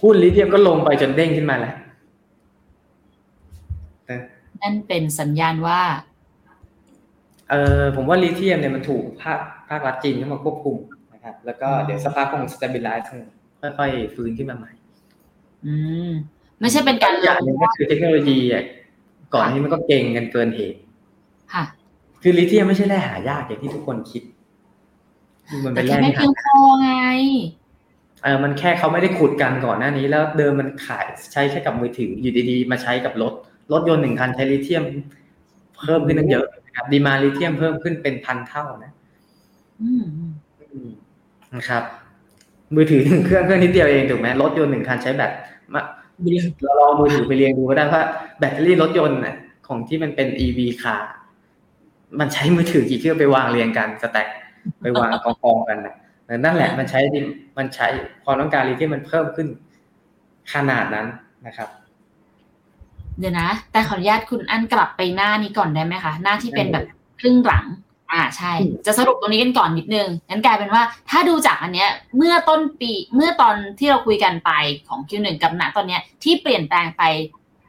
หุ้นลิเธียมก็ลงไปจนเด้งขึ้นมาแล้วนะนั่นเป็นสัญญาณว่า เออผมว่าลิเธียมเนี่ยมันถูกภาค ภาครัฐจีนเข้ามาควบคุมนะครับ แล้วก็เดี๋ยวสักพักคงสเตเบลไลซ์ค่อยๆฟื้นขึ้นมาใหม่ อืมไม่ใช่เป็นการอีอย่างหนึ่งก็คือเทคโนโลยีอะก่อนนี้มันก็เก่งกันเกินเหตุค่ะ คือลิเธียมไม่ใช่แร่หายากอย่างที่ทุกคนคิด มันแต่เป็นแค่แร่ไม่ที่หาเพียงพอไงเออมันแค่เขาไม่ได้ขุดกันก่อนหน้านี้ แล้วเดิมมันขายใช้แค่กับมือถืออยู่ดีๆ มาใช้กับรถรถยนต์หนึ่งคันใช้ลิเธียม เพิ่มขึ้นตั้งเยอะนะครับดีมาลิเธียมเพิ่มขึ้นเป็นพันเท่านะอืมอืมอืม นะครับ มือถือหนึ่งเครื่องเครื่องนิดเดียวเองถูกไหมรถยนต์หนึ่งคันใช้แบตมาเราลองมือถือไปเรียงดูก็ได้ว่าแบตเตอรี่รถยนต์น่ะของที่มันเป็น EV คาร์มันใช้มือถือกี่เครื่องไปวางเรียงกันสแต็กไปวางกองๆกันนะนั่นแหละมันใช้ดิมันใช้ความต้องการลิเธียมมันเพิ่มขึ้นขนาดนั้นนะครับ เดี๋ยวนะ แต่ขออนุญาตคุณอันกลับไปหน้านี้ก่อนได้ไหมคะ หน้าที่เป็นแบบครึ่งหลัง อ่าใช่อืมจะสรุปตรงนี้กันก่อนนิดนึงงั้นกลายเป็นว่า ถ้าดูจากอันเนี้ยเมื่อต้นปีเมื่อตอนที่เราคุยกันไปของ Q1 กับณตอนเนี้ยที่เปลี่ยนแปลงไป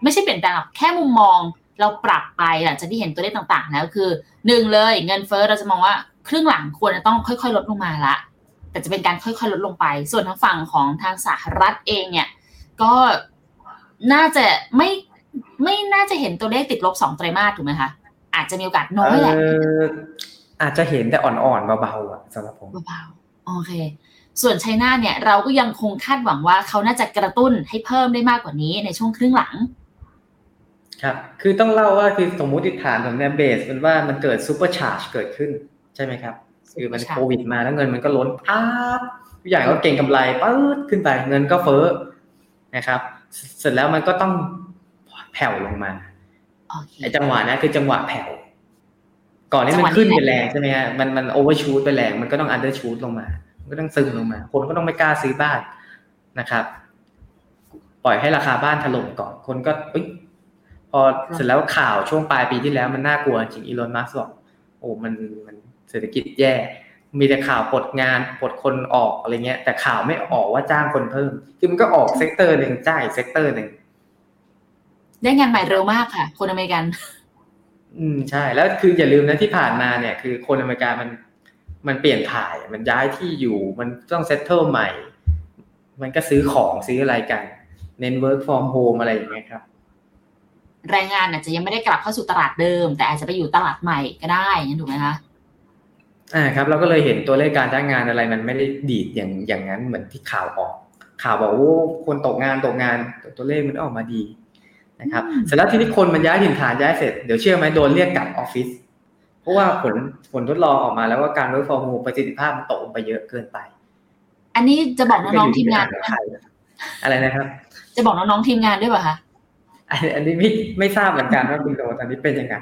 ไม่ใช่เปลี่ยนแปลงหรอกแค่มุมมองเราปรับไปหลังจากที่เห็นตัวเลขต่างๆแล้วคือหนึ่งเลยเงินเฟ้อเราจะมองว่าครึ่งหลังควรจะต้องค่อยๆ ลดลงมาละ แต่จะเป็นการค่อยๆ ลดลงไป ส่วนทางฝั่งของทางสหรัฐเองเนี่ย ก็น่าจะไม่ไม่น่าจะเห็นตัวเลขติดลบสองไตรมาสถูกไหมคะอาจจะมีโอกาสน้อยแหละเออาจจะเห็นแต่อ่อนๆเบาๆอะสำหรับผมเบาๆโอเค ส่วนไชน่าเนี่ย เราก็ยังคงคาดหวังว่าเขาน่าจะกระตุ้นให้เพิ่มได้มากกว่านี้ในช่วงครึ่งหลัง ครับ คือต้องเล่าว่าคือสมมติฐานผมเนี่ย base เป็นว่ามันเกิด supercharge เกิดขึ้นใช่ไหมครับคือมัน Supercharge โควิดมาแล้วเงินมันก็ล้นป๊าบทุกอย่างก็เก่งกำไรปื๊ดขึ้นไปเงินก็เฟ้อนะครับ เสร็จแล้วมันก็ต้องแผ่วลงมาโอเคไอ้จังหวะนั้นคือจังหวะแผ่ว ก่อนนี้จังหวะนี้มันขึ้นไปแหละแรงใช่ไหมฮะมันมัน overshoot ไปแรงมันก็ต้อง undershoot ลงมา มันก็ต้องซึมลงมา คนก็ต้องไม่กล้าซื้อบ้านนะครับ ปล่อยให้ราคาบ้านถล่มก่อน คนก็เอ้ยพอเสร็จแล้วข่าวช่วงปลายปีที่แล้วมันน่ากลัวจริงอีลอนมัสก์บอกโอ้มันมันเศรษฐกิจแย่ มีแต่ข่าวปลดงานปลดคนออกอะไรเงี้ย แต่ข่าวไม่ออกว่าจ้างคนเพิ่ม คือมันก็ออก sector หนึ่งจ้างอีก sector หนึ่งได้งานใหม่เร็วมากค่ะ คนอเมริกัน อืมใช่ แล้วคืออย่าลืมนะที่ผ่านมาเนี่ย คือคนอเมริกามันมันเปลี่ยนถ่าย มันย้ายที่อยู่ มันต้อง settle ใหม่ มันก็ซื้อของซื้ออะไรกัน เน้น work from home อะไรอย่างเงี้ยครับ แรงงานอาจจะยังไม่ได้กลับเข้าสู่ตลาดเดิม แต่อาจจะไปอยู่ตลาดใหม่ก็ได้อย่างนั้นถูกไหมคะอ่าครับ เราก็เลยเห็นตัวเลขการจ้างงานอะไร มันไม่ได้ดีดอย่างอย่างนั้นเหมือนที่ข่าวออก ข่าวบอกโอ้คนตกงานตกงานแต่ตัวเลขมันออกมาดี นะครับอืมเสร็จแล้วทีนี้คนมันย้ายถิ่นฐานย้ายเสร็จเดี๋ยวเชื่อไหมโดนเรียกกลับออฟฟิศเพราะว่าผลผลทดลองออกมาแล้วว่าการ work from home ประสิทธิภาพมันตกลงไปเยอะเกินไป อันนี้จะบอกน้องๆทีมงานก็อยู่ที่ขอะไรนะครับ จะบอกน้องๆทีมงานด้วยป่ะคะอันอันนี้ไม่ไม่ทราบเหมือนกันว่าคุณโดตอนนี้เป็นยังไง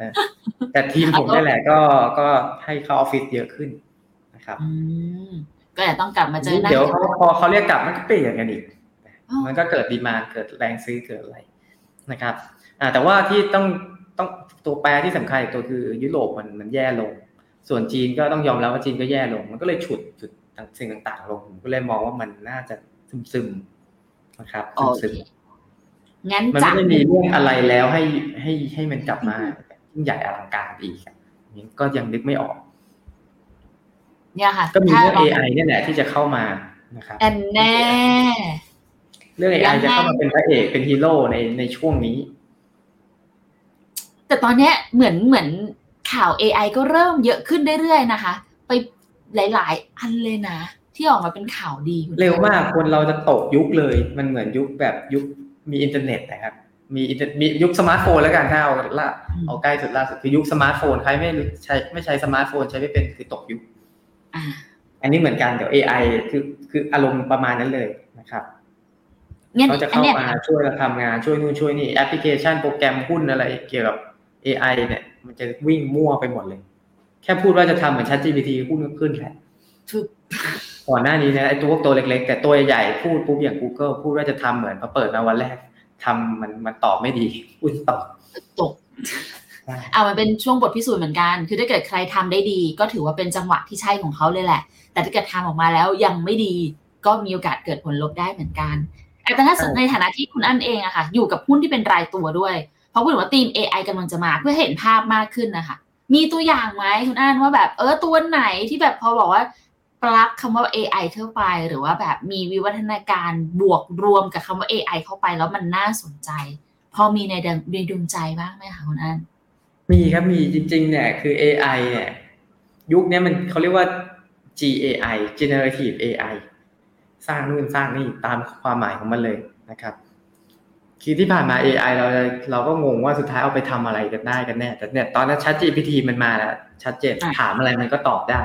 นะแต่ทีมผมนี่แหละก็ก็ให้เข้าออฟฟิศเยอะขึ้นนะครับอืมก็จะต้องกลับมาเจอหน้าเดี๋ยวเขาพอเขาเรียกกลับมันก็เปลี่ยนกันอีกอ๋อ มันก็เกิดดีมานเกิดแรงซื้อเกิดอะไรนะครับอ่าแต่ว่าที่ต้องต้องตัวแปรที่สำคัญอีกตัวคือยุโรปมันมันแย่ลง ส่วนจีนก็ต้องยอมรับว่าจีนก็แย่ลง มันก็เลยฉุดจุดสิ่งต่าง ๆ ลงผมก็เลยมองว่ามันน่าจะซึมๆนะครับโอเคซึมงั้นๆมันจากไม่ได้มีเรื่องอะไรแล้วให้ให้ให้มันกลับมายิ่งใหญ่อลังการอีกอะนี่ก็ยังนึกไม่ออก เนี่ยค่ะก็มีถ้าเรื่องเรา AI เนี่ยแหละที่จะเข้ามานะครับอันแน่ เรื่องยั AI งไงจะเข้ามาเป็นพระเอกเป็นฮีโร่ในในช่วงนี้ แต่ตอนเนี้ยเหมือนเหมือนข่าว AI ก็เริ่มเยอะขึ้นเรื่อยๆนะคะ ไปหลาย ๆ อันเลยนะ ที่ออกมาเป็นข่าวดีคุณเร็วมากค่ะคนเราจะตกยุคเลย มันเหมือนยุคแบบยุคมีอินเทอร์เน็ตนะครับมีอินเทอร์มียุคสมาร์ทโฟนแล้วกันถ้าเอาละเอาใกล้สุดล่าสุดคือยุคสมาร์ทโฟนใครไม่รู้ใช้ไม่ใช้สมาร์ทโฟนใช้ไม่เป็นคือตกยุคอ่าอันนี้เหมือนกันเดี๋ยว AI คือคืออารมณ์ประมาณนั้นเลยนะครับงั้น เขาจะอันเข้าเนี้ยมาช่วยเราทำงานช่วยนู่นช่วยนี่แอปพลิเคชันโปรแกรมหุ้นอะไรเกี่ยวกับ AI เนี่ย มันจะวิ่งมั่วไปหมดเลย แค่พูดว่าจะทำเหมือน ChatGPT หุ้นก็ขึ้นแหละถูกก่อนหน้านี้นะไอ้ตัวตัวเล็ก ๆ แต่ตัวใหญ่ๆพูดปุ๊บอย่าง Google พูดว่าจะทำเหมือนพอเปิดมาวันแรกทำมันมันตอบไม่ดีหุ้นตอบตกเอามันเป็นช่วงบทพิสูจน์เหมือนกัน คือถ้าเกิดใครทำได้ดี ก็ถือว่าเป็นจังหวะที่ใช่ของเขาเลยแหละ แต่ถ้าเกิดทำออกมาแล้วยังไม่ดี ก็มีโอกาสเกิดผลลบได้เหมือนกัน แต่ถ้าในฐานะที่คุณอันเองอะค่ะ อยู่กับหุ้นที่เป็นรายตัวด้วย เพราะพูดถึงว่าทีม AI กำลังจะมาเพื่อเห็นภาพมากขึ้นนะคะ มีตัวอย่างไหมคุณอันว่าแบบเออตัวไหนที่แบบพอบอกว่าปลักคำว่า AI เข้าไป หรือว่าแบบมีวิวัฒนาการบวกรวมกับคำว่า AI เข้าไปแล้วมันน่าสนใจ พอมีในดวงในดวงใจบ้างไหมคะคุณอันมีครับมีจริง ๆ เนี่ยคือ AI เนี่ยยุคนี้มันเขาเรียกว่า GAI generative AI สร้างนู่นสร้างนี่ตามความหมายของมันเลยนะครับคือที่ผ่านมา AI เราเราก็งงว่าสุดท้ายเอาไปทำอะไรกันได้กันแน่แต่เนี่ยตอนนั้น ChatGPT มันมาแล้วชัดเจนอะถามอะไรมันก็ตอบได้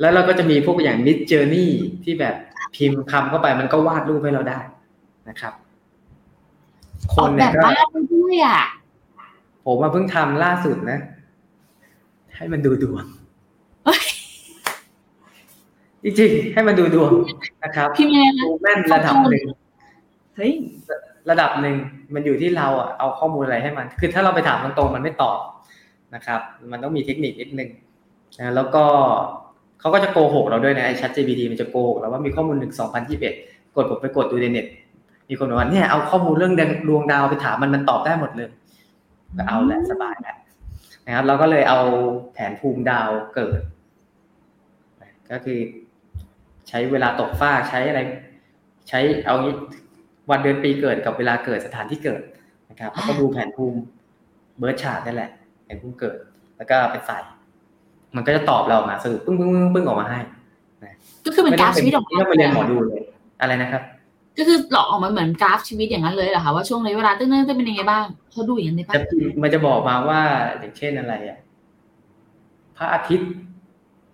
แล้วเราก็จะมีพวกอย่าง Mid Journey ที่แบบพิมพ์คำเข้าไปมันก็วาดรูปให้เราได้นะครับคออนกแบเนี่ยบก็บ้านได้ด้วยอะผมมาเพิ่งทำล่าสุดนะ ให้มันดูดวงเฮ้ย จริงๆให้มันดูดวงนะครับพี่แม่นะดูแม่นระดับหนึ่งเฮ้ยระดับหนึ่งมันอยู่ที่เราอะเอาข้อมูลอะไรให้มัน คือถ้าเราไปถามตรงๆมันไม่ตอบนะครับ มันต้องมีเทคนิคนิดนึงนะแล้วก็เขาก็จะโกหกเราด้วยนะไอ้ ChatGPT มันจะโกหกเราว่ามีข้อมูลหนึ่งสองพันยี่สิบเอ็ดกดผมไปกดดูในเน็ตมีคนบอกว่าเนี่ยเอาข้อมูลเรื่องดวงดาวไปถามมันมันตอบได้หมดเลยก็เอาแหละสบายแหละนะครับ เราก็เลยเอาแผนภูมิดาวเกิด ก็คือ ใช้เวลาตกฟ้ากใช้อะไร ใช้เอางี้วันเดือนปีเกิดกับเวลาเกิดสถานที่เกิดนะครับแล้วก็ดูแผนภูมิเบิร์ดชาร์ตนั่นแหละแผนภูมิเกิด แล้วก็ไปใส่ มันก็จะตอบเราออกมาสรุปปึ้งปึ้งปึ้งปึ้งออกมาให้ก็คือเป็นกราฟชีวิตออกไม่ต้องไปเรียนหมอดูเลยอะไรนะครับก็คือหลอกออกมาเหมือนกราฟชีวิตอย่างนั้นเลยเหรอคะว่าช่วงระยะเวลาตึ้งๆจะเป็นยังไงบ้างเขาดูอย่างนั้นได้ปะจะมันจะบอกมาว่าอย่างเช่นอะไรอะพระอาทิตย์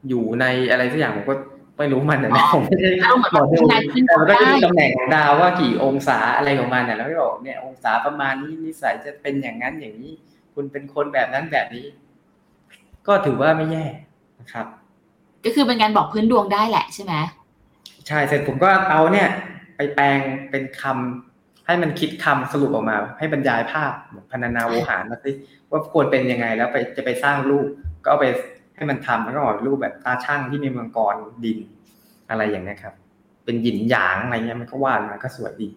อยู่ในอะไรสักอย่างผมก็ ไม่รู้มันนะผมไม่ได้เอาเหมือนหมอดูนายขึ้นแต่มันก็จะได้มีตำแหน่งของดาวว่ากี่องศาอะไรของมันเนี่ยแล้วก็บอกเนี่ยองศาประมาณนี้นิสัยจะเป็นอย่างนั้นอย่างนี้ คุณเป็นคนแบบนั้นแบบนี้ ก็ถือว่าไม่แย่นะครับ ก็คือเป็นการบอกพื้นดวงได้แหละใช่ไหมใช่เสร็จผมก็เอาเนี่ย ไปแปลงเป็นคำให้มันคิดคำสรุปออกมา ให้บรรยายภาพเหมือนพรรณนาโวหารมาสิว่าควรเป็นยังไงแล้วไปจะไปสร้างรูปก็เอาไป ให้มันทำแล้วก็ออกรูปแบบตาช่างที่มีมังกรดินอะไรอย่างนี้ยครับ เป็นหยินหยางอะไรเงี้ยมันก็วาดมาก็สวยดี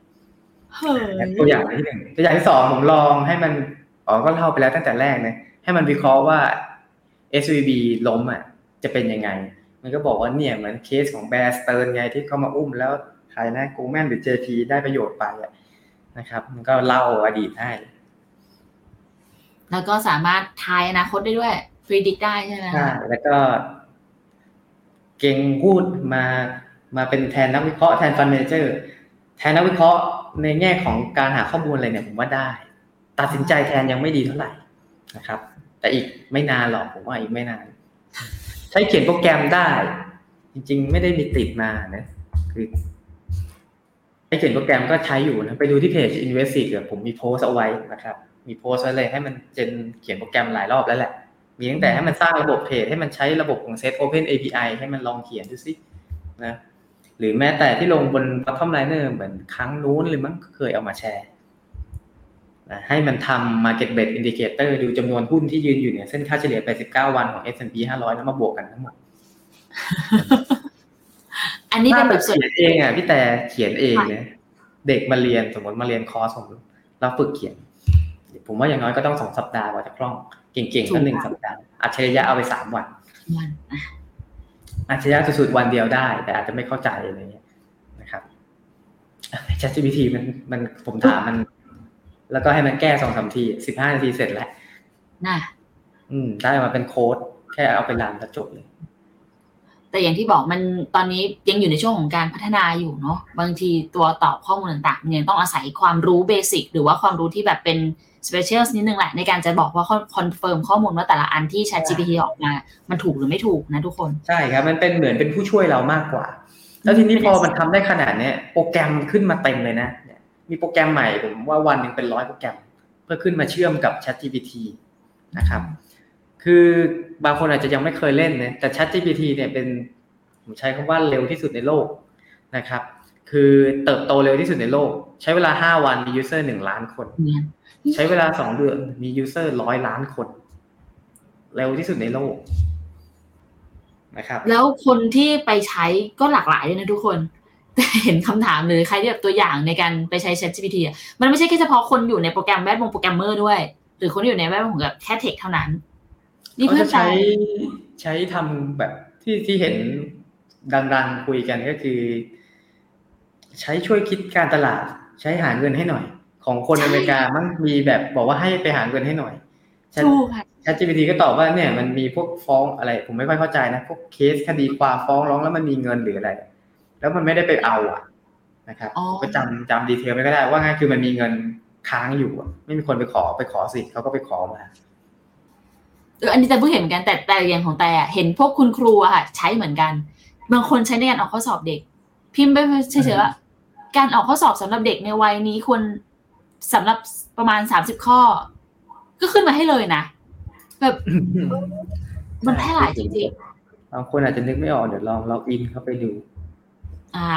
เฮ้ยตัวอย่างที่หนึ่งตัวอย่างที่สองผผมลองให้มันอ๋อก็เล่าไปแล้วตั้งแต่แรกนะให้มันวิเคราะห์ว่า SVB ล้มอะ จะเป็นยังไง มันก็บอกว่าเนี่ยเหมือนเคสของ Bear Stearns ไงที่เขามาอุ้มแล้วใครนะกูแมนหรือ JP ได้ประโยชน์ไปอะนะครับ มันก็เล่าอดีตให้ แล้วก็สามารถทายอนาคตได้ด้วย predict ได้ใช่ไหมใช่คะแล้วก็ เก่งพูดมามาเป็นแทนนักวิเคราะห์แทน fund managerแทนนักวิเคราะห์ในแง่ของการหาข้อมูลอะไรเนี่ยผมว่าได้ ตัดสินใจแทนยังไม่ดีเท่าไหร่นะครับ แต่อีกไม่นานหรอกผมว่าอีกไม่นาน ใช้เขียนโปรแกรมได้ จริง ๆ ไม่ได้มีติดมานะคือใช้เขียนโปรแกรมก็ใช้อยู่นะไปดูที่เพจ Invest เดี๋ยวผมมีโพสเอาไว้นะครับ มีโพสไว้เลยให้มันเจนเขียนโปรแกรมหลายรอบแล้วแหละ มีตั้งแต่ให้มันสร้างระบบเพจให้มันใช้ระบบของ Set Open API ให้มันลองเขียนดูสินะหรือแม้แต่ที่ลงบน Bottom Liner เหมือนครั้งนู้นเลยมั้งเคยเอามาแชร์นะให้มันทำ Market b e t Indicator ดูจำนวนหุ้นที่ยืนอยู่เนี่ยเส้นค่าเฉลี่ย 89 วันของ S&P 500 แล้วมาบวกกันทั้งหมด อันนี้เป็นแบบส่วนเขียนเองอะพี่แต่เขียนเองเลยเด็กมาเรียนสมมติมาเรียนคอร์สผมเราฝึกเขียน ผมว่าอย่างน้อยก็ต้องสองสัปดาห์กว่าจะคล่อง เก่งๆก็หนึ่งสัปดาห์อัจฉริยะเอาไปสามวันวันอะอัจฉริยะสุดๆวันเดียวได้ แต่อาจจะไม่เข้าใจอะไรเงี้ยนะครับ ChatGPT มันมันผมถามมัน แล้วก็ให้มันแก้สองสามทีสิบห้านาทีเสร็จแล้วน่ะอืม ได้มาเป็นโค้ดแค่เอาไปรันแล้วจบเลยแต่อย่างที่บอกมันตอนนี้ยังอยู่ในช่วงของการพัฒนาอยู่เนาะบางทีตัวตอบข้อมูลต่างๆมันยังต้องอาศัยความรู้เบสิกหรือว่าความรู้ที่แบบเป็น special นิดนึงแหละในการจะบอกว่า confirm ข้อมูลว่าแต่ละอันที่ ChatGPT ออกมา มันถูกหรือไม่ถูกนะทุกคน ใช่ครับ มันเป็นเหมือนเป็นผู้ช่วยเรามากกว่า แล้วทีนี้พอมันทำได้ขนาดเนี้ยโปรแกรมขึ้นมาเต็มเลยนะเนี่ยมีโปรแกรมใหม่ผมว่าวันหนึ่งเป็นร้อยโปรแกรม เพื่อขึ้นมาเชื่อมกับ ChatGPT นะครับ คือบางคนอาจจะยังไม่เคยเล่นนะแต่ ChatGPT เนี่ยเป็นผมใช้คำว่าเร็วที่สุดในโลกนะครับ คือเติบโตเร็วที่สุดในโลก ใช้เวลาห้าวันมี user หนึ่งล้านคน ใช้เวลาสองเดือนมี user ร้อยล้านคน เร็วที่สุดในโลกนะครับ แล้วคนที่ไปใช้ก็หลากหลายเลยนะทุกคนแต่เห็นคำถามเลยใครที่แบบตัวอย่างในการไปใช้ ChatGPT อะมันไม่ใช่แค่เฉพาะคนอยู่ในโปรแกรมแวดวงโปรแกรมเมอร์ด้วย หรือคนที่อยู่ในแวดวงแบบแค่ tech เท่านั้น นี่เขาเพื่อจะนแปลใช้ใช้ทำแบบที่ที่เห็นดังๆคุยกันก็คือ ใช้ช่วยคิดการตลาด ใช้หาเงินให้หน่อย ของคนอเมริกามันมีแบบบอกว่าให้ไปหาเงินให้หน่อยถูกค่ะ ChatGPT ก็ตอบว่าเนี่ยมันมีพวกฟ้องอะไร ผมไม่ค่อยเข้าใจนะพวกเคสคดีความฟ้องร้องแล้วมันมีเงินหรืออะไร แล้วมันไม่ได้ไปเอาอะนะครับอ๋อผมก็จำจำดีเทลไม่ก็ได้ว่าไงคือมันมีเงินค้างอยู่อะไม่มีคนไปขอไปขอสิเขาก็ไปขอมาเอออันนี้แต่เพิ่งเห็นเหมือนกันแต่แต่อย่างของแต่อะเห็นพวกคุณครูอะค่ะใช้เหมือนกัน บางคนใช้ในการออกข้อสอบเด็ก พิมพ์ไปเฉยๆว่าการออกข้อสอบสำหรับเด็กในวัยนี้ควร สำหรับประมาณสามสิบข้อ ก็ขึ้นมาให้เลยนะ แบบมันแพร่หลายจริงบางคนอาจจะนึกไม่ออกเดี๋ยวลองล็อกอินเข้าไปดูๆอ่า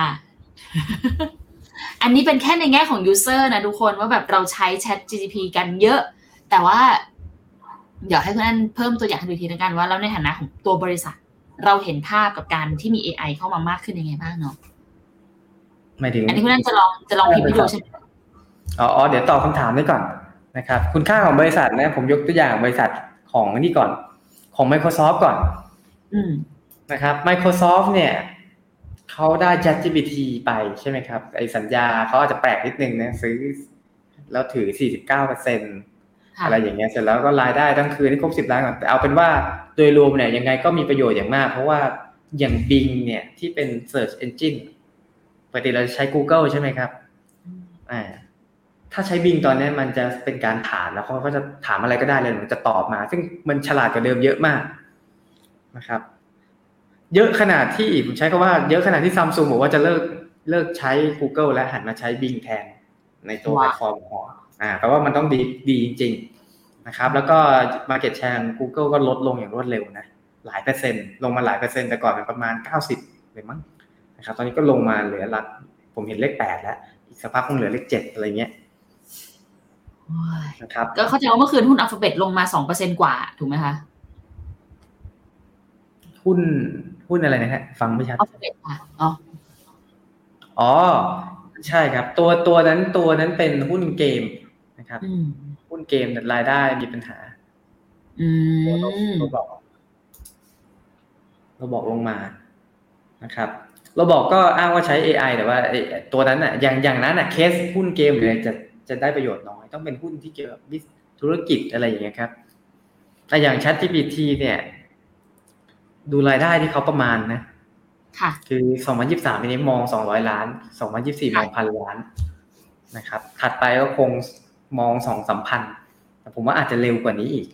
อันนี้เป็นแค่ในแง่ของ user นะทุกคนว่าแบบเราใช้ Chat GTP กันเยอะ แต่ว่า เดี๋ยวให้เพื่อนเพิ่มตัวอย่างให้ดูทีละกันว่าเราในฐานะของตัวบริษัท เราเห็นภาพกับการที่มี AI เข้ามามากขึ้นยังไงบ้างเนาะหมายถึงอันนี้คุณนั่นจะลองจะลองพิมพ์ให้ดูใช่ไหม อ๋ออ๋อเดี๋ยวตอบคำถามนี้ก่อนนะครับ คุณค่าของบริษัทนะผมยกตัวอย่างบริษัทของนี่ก่อน ของ Microsoft ก่อนอืมนะครับ Microsoft เนี่ยเขาได้ ChatGPT ไปใช่ไหมครับไอสัญญาเขาอาจจะแปลกนิดนึงนะซื้อ แล้วถือ 49เปอร์เซ็นต์ค่ะอะไรอย่างเงี้ยเสร็จแล้วก็รายได้ทั้งคืนที่ครบ10ล้านก่อนแต่เอาเป็นว่าโดยรวมเนี่ยยังไงก็มีประโยชน์อย่างมาก เพราะว่าอย่าง Bing เนี่ยที่เป็น Search Engine ปกติเราจะใช้ Google ใช่ไหมครับอ่า ถ้าใช้ Bing ตอนนี้มันจะเป็นการถามแล้วเขาก็จะถามอะไรก็ได้เลยมันจะตอบมา ซึ่งมันฉลาดกว่าเดิมเยอะมากนะครับ เยอะขนาดที่ผมใช้คำว่าเยอะขนาดที่ซัมซุงบอกว่าจะเลิกเลิกใช้ Google และหันมาใช้ Bing แทนในตัวแพลตฟอร์มของอ่าแปลว่ามันต้องดีดีจริง ๆ นะครับ แล้วก็ Market Share ของ Google ก็ลดลงอย่างรวดเร็วนะ หลายเปอร์เซ็นต์ ลงมาหลายเปอร์เซ็นต์ แต่ก่อนเป็นประมาณ 90เลยมั้งนะครับ ตอนนี้ก็ลงมาเหลือหลัก ผมเห็นเลขแปดแล้ว อีกสักพักคงเหลือเลขเจ็ดอะไรเงี้ยโอ้ย นะครับก็เข้าใจว่าเมื่อคืนหุ้นอัลฟาเบตลงมาสองเปอร์เซ็นกว่า ถูกไหมคะ หุ้นหุ้นอะไรนะฮะฟังไม่ชัดอัลฟาเบตค่ะอ๋ออ๋อ ใช่ครับ ตัวตัวนั้นตัวนั้นเป็นหุ้นเกมนะครับอืมหุ้นเกมเนี่ยรายได้มีปัญหา อืมเราบอก เราบอกลงมานะครับเราบอกก็อ้างว่าใช้ AI แต่ว่าไอ้ตัวนั้นอะอย่างอย่างนั้นอะเคสหุ้นเกมหรืออะไรจะ จะได้ประโยชน์น้อย ต้องเป็นหุ้นที่เกี่ยวกับธุรกิจอะไรอย่างเงี้ยครับแต่อย่าง ChatGPT เนี่ย ดูรายได้ที่เขาประมาณนะค่ะ คือ2023ปีนี้มอง200ล้าน2024มองพันล้านนะครับ ถัดไปก็คงมองสองสามพันแต่ผมว่าอาจจะเร็วกว่านี้อีก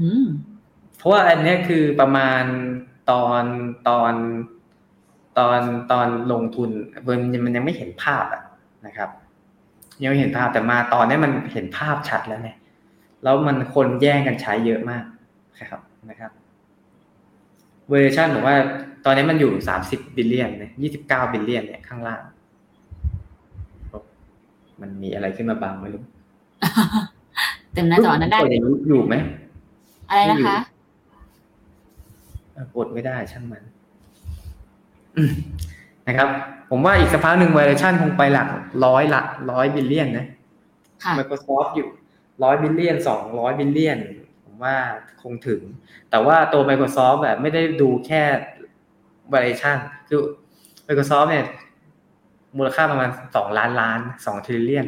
อืมเพราะว่าอันเนี้ยคือประมาณตอนตอนตอนตอนลงทุนมันมันยังไม่เห็นภาพอะนะครับ ยังไม่เห็นภาพแต่มาตอนนี้มันเห็นภาพชัดแล้วเนี่ยแล้วมันคนแย่งกันใช้เยอะมากครับนะครับ valuation ผมว่าตอนนี้มันอยู่สามสิบ billion เนี่ยยี่สิบเก้า billion เนี่ยข้างล่าง มันมีอะไรขึ้นมาบางไม่รู้เต็มหน้าจอนั้นได้อยู่ไหมอะไรนะคะกดไม่ได้ช่างมันอืม นะครับ ผมว่าอีกสักพักหนึ่ง valuation คงไปหลักร้อยละร้อย billion นะค่ะ Microsoft อยู่ร้อย billion สองร้อย billion ผมว่าคงถึง แต่ว่าตัว Microsoft แบบไม่ได้ดูแค่ valuation คือ Microsoft เนี่ยมูลค่าประมาณสองล้านล้านสอง trillion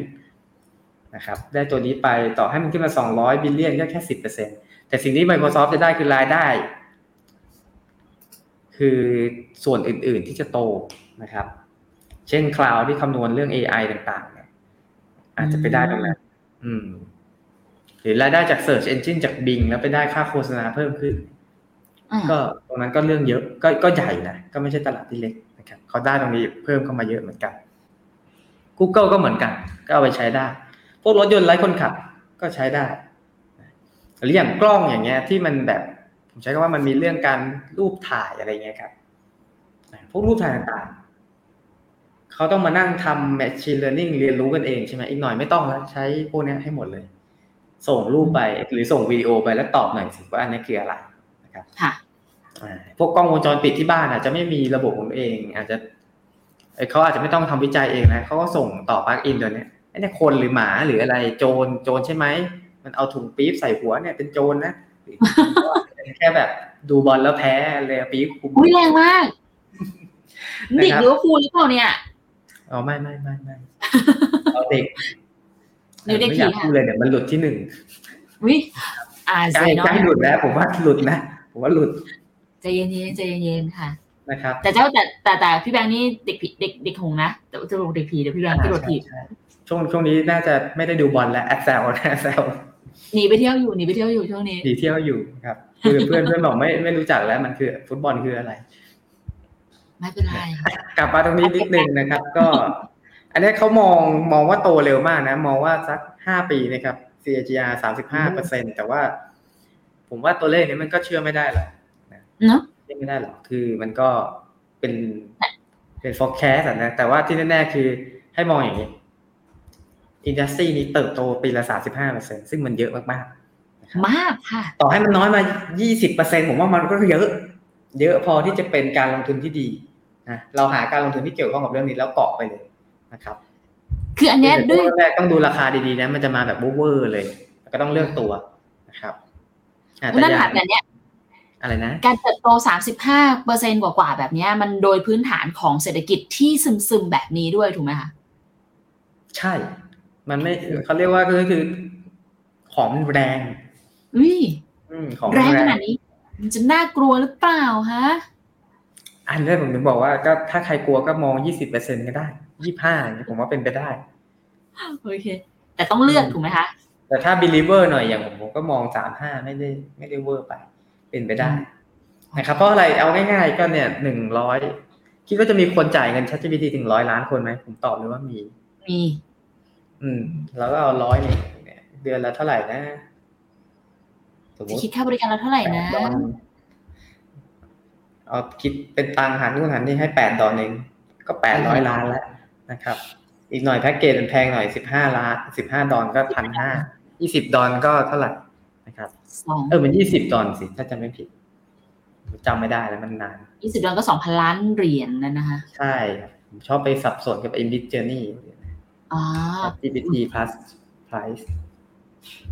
นะครับ ได้ตัวนี้ไปต่อให้มันขึ้นมาสองร้อย billion ก็แค่สิบเปอร์เซ็นแต่สิ่งที่ Microsoft จะได้คือรายได้ คือส่วนอื่น ๆ ที่จะโต นะครับ เช่นคลาวด์ที่คำนวณเรื่อง AI ต่าง ๆ เนี่ย อาจจะไปได้ตรงนั้นอืม หรือรายได้จาก Search Engine จาก Bing แล้วไปได้ค่าโฆษณาเพิ่มขึ้นอืมก็ตรงนั้นก็เรื่องเยอะก็ก็ใหญ่นะ ก็ไม่ใช่ตลาดที่เล็กนะครับเขาได้ตรงนี้เพิ่มเข้ามาเยอะเหมือนกัน Google ก็เหมือนกัน ก็เอาไปใช้ได้ พวกรถยนต์ไร้คนขับ ก็ใช้ได้ หรืออย่างกล้องอย่างเงี้ย ที่มันแบบ ผมใช้คำว่ามันมีเรื่องการรูปถ่ายอะไรเงี้ยครับ พวกรูปถ่ายต่างๆ เขาต้องมานั่งทำ machine learning เรียนรู้กันเองใช่ไหมอีกหน่อยไม่ต้องแล้วใช้พวกเนี้ยให้หมดเลย ส่งรูปไปหรือส่งวิดีโอไปแล้วตอบหน่อยสิว่าอันนี้คืออะไรนะครับค่ะอ่าพวกกล้องวงจรปิดที่บ้านอาจจะไม่มีระบบของตัวเอง อาจจะเอ้ยเขาอาจจะไม่ต้องทำวิจัยเองนะเขาก็ส่งต่อปลั๊กอินตัวเนี้ยไอ้เนี่ยคนหรือหมาหรืออะไรโจรโจรใช่ไหมมันเอาถุงปี๊บใส่หัวเนี่ยเป็นโจรนะหรือเป็นแค่แบบดูบอลแล้วแพ้เลยเอาปี๊บคุมอุ้ยแรงมากนะครับเด็กลิเวอร์พูลหรือเปล่าเนี่ย อ๋อไม่ไม่ไม่ไม่เอาเด็กเดี๋ยวเด็กไม่อยากผีค่ะพูดเลยเดี๋ยวมันหลุดที่หนึ่งวิอ่าใกล้เซนอใกล้หลุดแล้ว ผมว่าหลุดนะผมว่าหลุดใจเย็นๆใจเย็นๆค่ะนะครับ แต่เจ้าแต่แต่แต่พี่แบงค์นี่เด็กผีเด็กเด็กหงนะแต่จะบอกเด็กผีเดี๋ยวพี่แบงค์กระโดดถีบใช่ช่วงช่วงนี้น่าจะไม่ได้ดูบอลแล้วแอดแซลนะแอดแซลหนีไปเที่ยวอยู่หนีไปเที่ยวอยู่ช่วงนี้หนีเที่ยวอยู่ครับคือเพื่อนเพื่อนบอกไม่ไม่รู้จักแล้วมันคือ ฟุตบอลคืออะไร ไม่เป็นไรกลับมาตรงนี้นิดนึงนะครับ ก็ อันนี้เขามองมองว่าโตเร็วมากนะ มองว่าสักห้าปีนะครับ CAGR สามสิบห้าเปอร์เซ็นแต่ว่า ผมว่าตัวเลขนี้มันก็เชื่อไม่ได้หรอกเนาะเชื่อไม่ได้หรอกคือมันก็เป็นเป็น forecast อะนะแต่ว่าที่แน่ๆคือให้มองอย่างนี้อินดัสทรีนี้เติบโตปีละสามสิบห้าเปอร์เซ็นซึ่งมันเยอะมากๆนะครับมากค่ะ ต่อให้มันน้อยมา20%ผมว่ามันก็เยอะ เยอะพอที่จะเป็นการลงทุนที่ดี นะเราหาการลงทุนที่เกี่ยวข้องกับเรื่องนี้แล้วเกาะไปเลยนะครับ คืออันเนี้ยแต่ด้วยตัวแรกต้องดูราคาดีๆนะมันจะมาแบบเวอร์ๆเลย ก็ต้องเลือกตัวนะครับอะแต่นั่นอย่าค่ะงแต่เนี้ยอะไรนะ การเติบโต 35เปอร์เซ็นกว่าๆแบบเนี้ยมันโดยพื้นฐานของเศรษฐกิจที่ซึมๆแบบนี้ด้วยถูกไหมคะใช่ มันไม่เขาเรียกว่าคือคือของมันแรงอุ้ยอืมของแรมันงแรขงนาดนี้ มันจะน่ากลัวหรือเปล่าฮะ อันนี้ผมถึงบอกว่าก็ถ้าใครกลัวก็มอง20%ก็ได้25อย่างเงี้ยผมว่าเป็นไปได้โอเค แต่ต้องเลือกถูกไหมคะ แต่ถ้า believer หน่อยอย่างผมผมก็มองสามห้าไม่ได้ไม่ได้เวอร์ไป เป็นไปได้นะครับเพราะอะไรเอาง่าย ๆ ก็เนี่ยหนึ่งร้อยคิดว่าจะมีคนจ่ายเงิน ChatGPT ถึงร้อยล้านคนไหมผมตอบเลยว่ามี มี อืม แล้วก็เอาร้อยเนี่ยเนี่ยเดือนละเท่าไหร่นะสมมจะติคิดค่าบริการเราเท่าไหร่นะแปดดอล เอาคิดเป็นตังค์หันนู่นหันนี่ให้แปดดอลเองก็แปดร้อยล้านแล้วนะครับ อีกหน่อยแพ็กเกจมันแพงหน่อยสิบห้าล้านสิบห้าดอลก็พันห้ายี่สิบดอลก็เท่าไหร่นะครับสองเออมันยี่สิบดอลสิถ้าจำไม่ผิดจำไม่ได้แล้วมันนานยี่สิบดอลก็สองพันล้านเหรียญนั่นนะคะ ใช่ครับผมชอบไปสับสนกับ i n d i Journey อ๋อ GPT plus price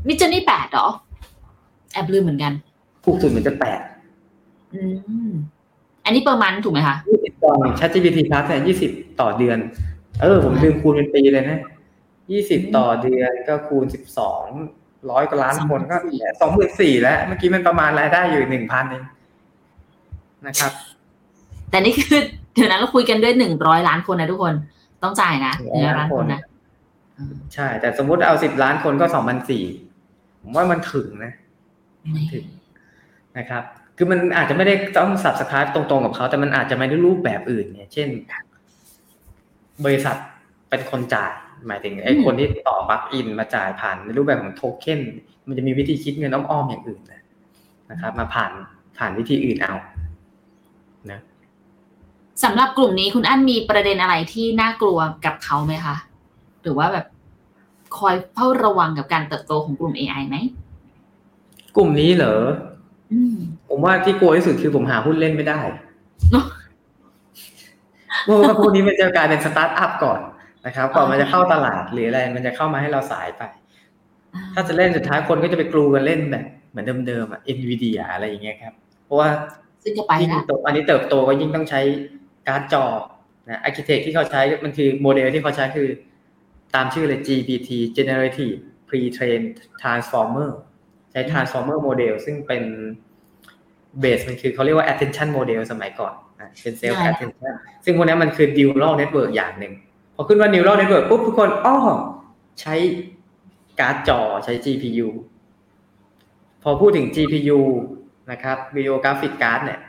มิจนี่แปดเหรอ แอบลืมเหมือนกัน ถูกสุดเหมือนจะแปดอืม อันนี้เปอร์มันถูกไหมคะยี่สิบดอล ChatGPT plus เนี่ยยี่สิบต่อเดือน เออ ผมลืมคูณเป็นปีเลยนะยี่สิบต่อเดือนก็คูณสิบสองร้อยกว่าล้านคนก็สองหมื่นสี่แล้ว เมื่อกี้มันประมาณรายได้อยู่หนึ่งพันเองนะครับ แต่นี่คือเดี๋ยวนั้นเราคุยกันด้วยหนึ่งร้อยล้านคนนะทุกคน ต้องจ่ายนะหนึ่งร้อยล้านคนนะอืมใช่ แต่สมมุติเอาสิบล้านคนก็สองพันสี่ผมว่ามันถึงนะนี่ถึงนะครับ คือมันอาจจะไม่ได้ต้องสับสคาตรงๆกับเขา แต่มันอาจจะไม่ได้รูปแบบอื่นเนี่ย เช่น บริษัทเป็นคนจ่าย หมายถึงไอ้คนที่ต่อบัคอินมาจ่ายผ่านในรูปแบบของโทเค็นมันจะมีวิธีคิดเงินอ้อมๆอย่างอื่นนะนะครับ มาผ่านผ่านวิธีอื่นเอานะสำหรับกลุ่มนี้คุณอั้นมีประเด็นอะไรที่น่ากลัวกับเขาไหมคะ หรือว่าแบบคอยเฝ้าระวังกับการเติบโตของกลุ่ม AI ไหม กลุ่มนี้เหรออืม ผมว่าที่กลัวที่สุดคือผมหาหุ้นเล่นไม่ได้เนอะเพราะว่าพวกนี้มันจะกลายเป็นสตาร์ทอัพก่อนนะครับก่อนมันจะเข้าตลาดหรืออะไร มันจะเข้ามาให้เราสายไป ถ้าจะเล่นสุดท้ายคนก็จะไปกลูกันเล่นแบบเหมือนเดิมๆอะ NVIDIA อะไรอย่างเงี้ยครับ เพราะว่าซึ่งจะไปยิ่งแล้วโตอันนี้เติบโตก็ยิ่งต้องใช้การ์ดจอนะ architect ที่เขาใช้มันคือโมเดลที่เขาใช้คือ ตามชื่อเลย GPT Generative Pre-trained Transformer ใช้ Transformer Model ซึ่งเป็น base มันคือเขาเรียกว่า attention model สมัยก่อนนะเป็น self ใช่ attention ซึ่งพวกนี้มันคือ neural network อย่างหนึ่งพอขึ้นว่า neural network ปุ๊บทุกคนอ้อใช้การ์ดจอใช้ GPU พอพูดถึง GPU นะครับ Video Graphic Card เนี่ย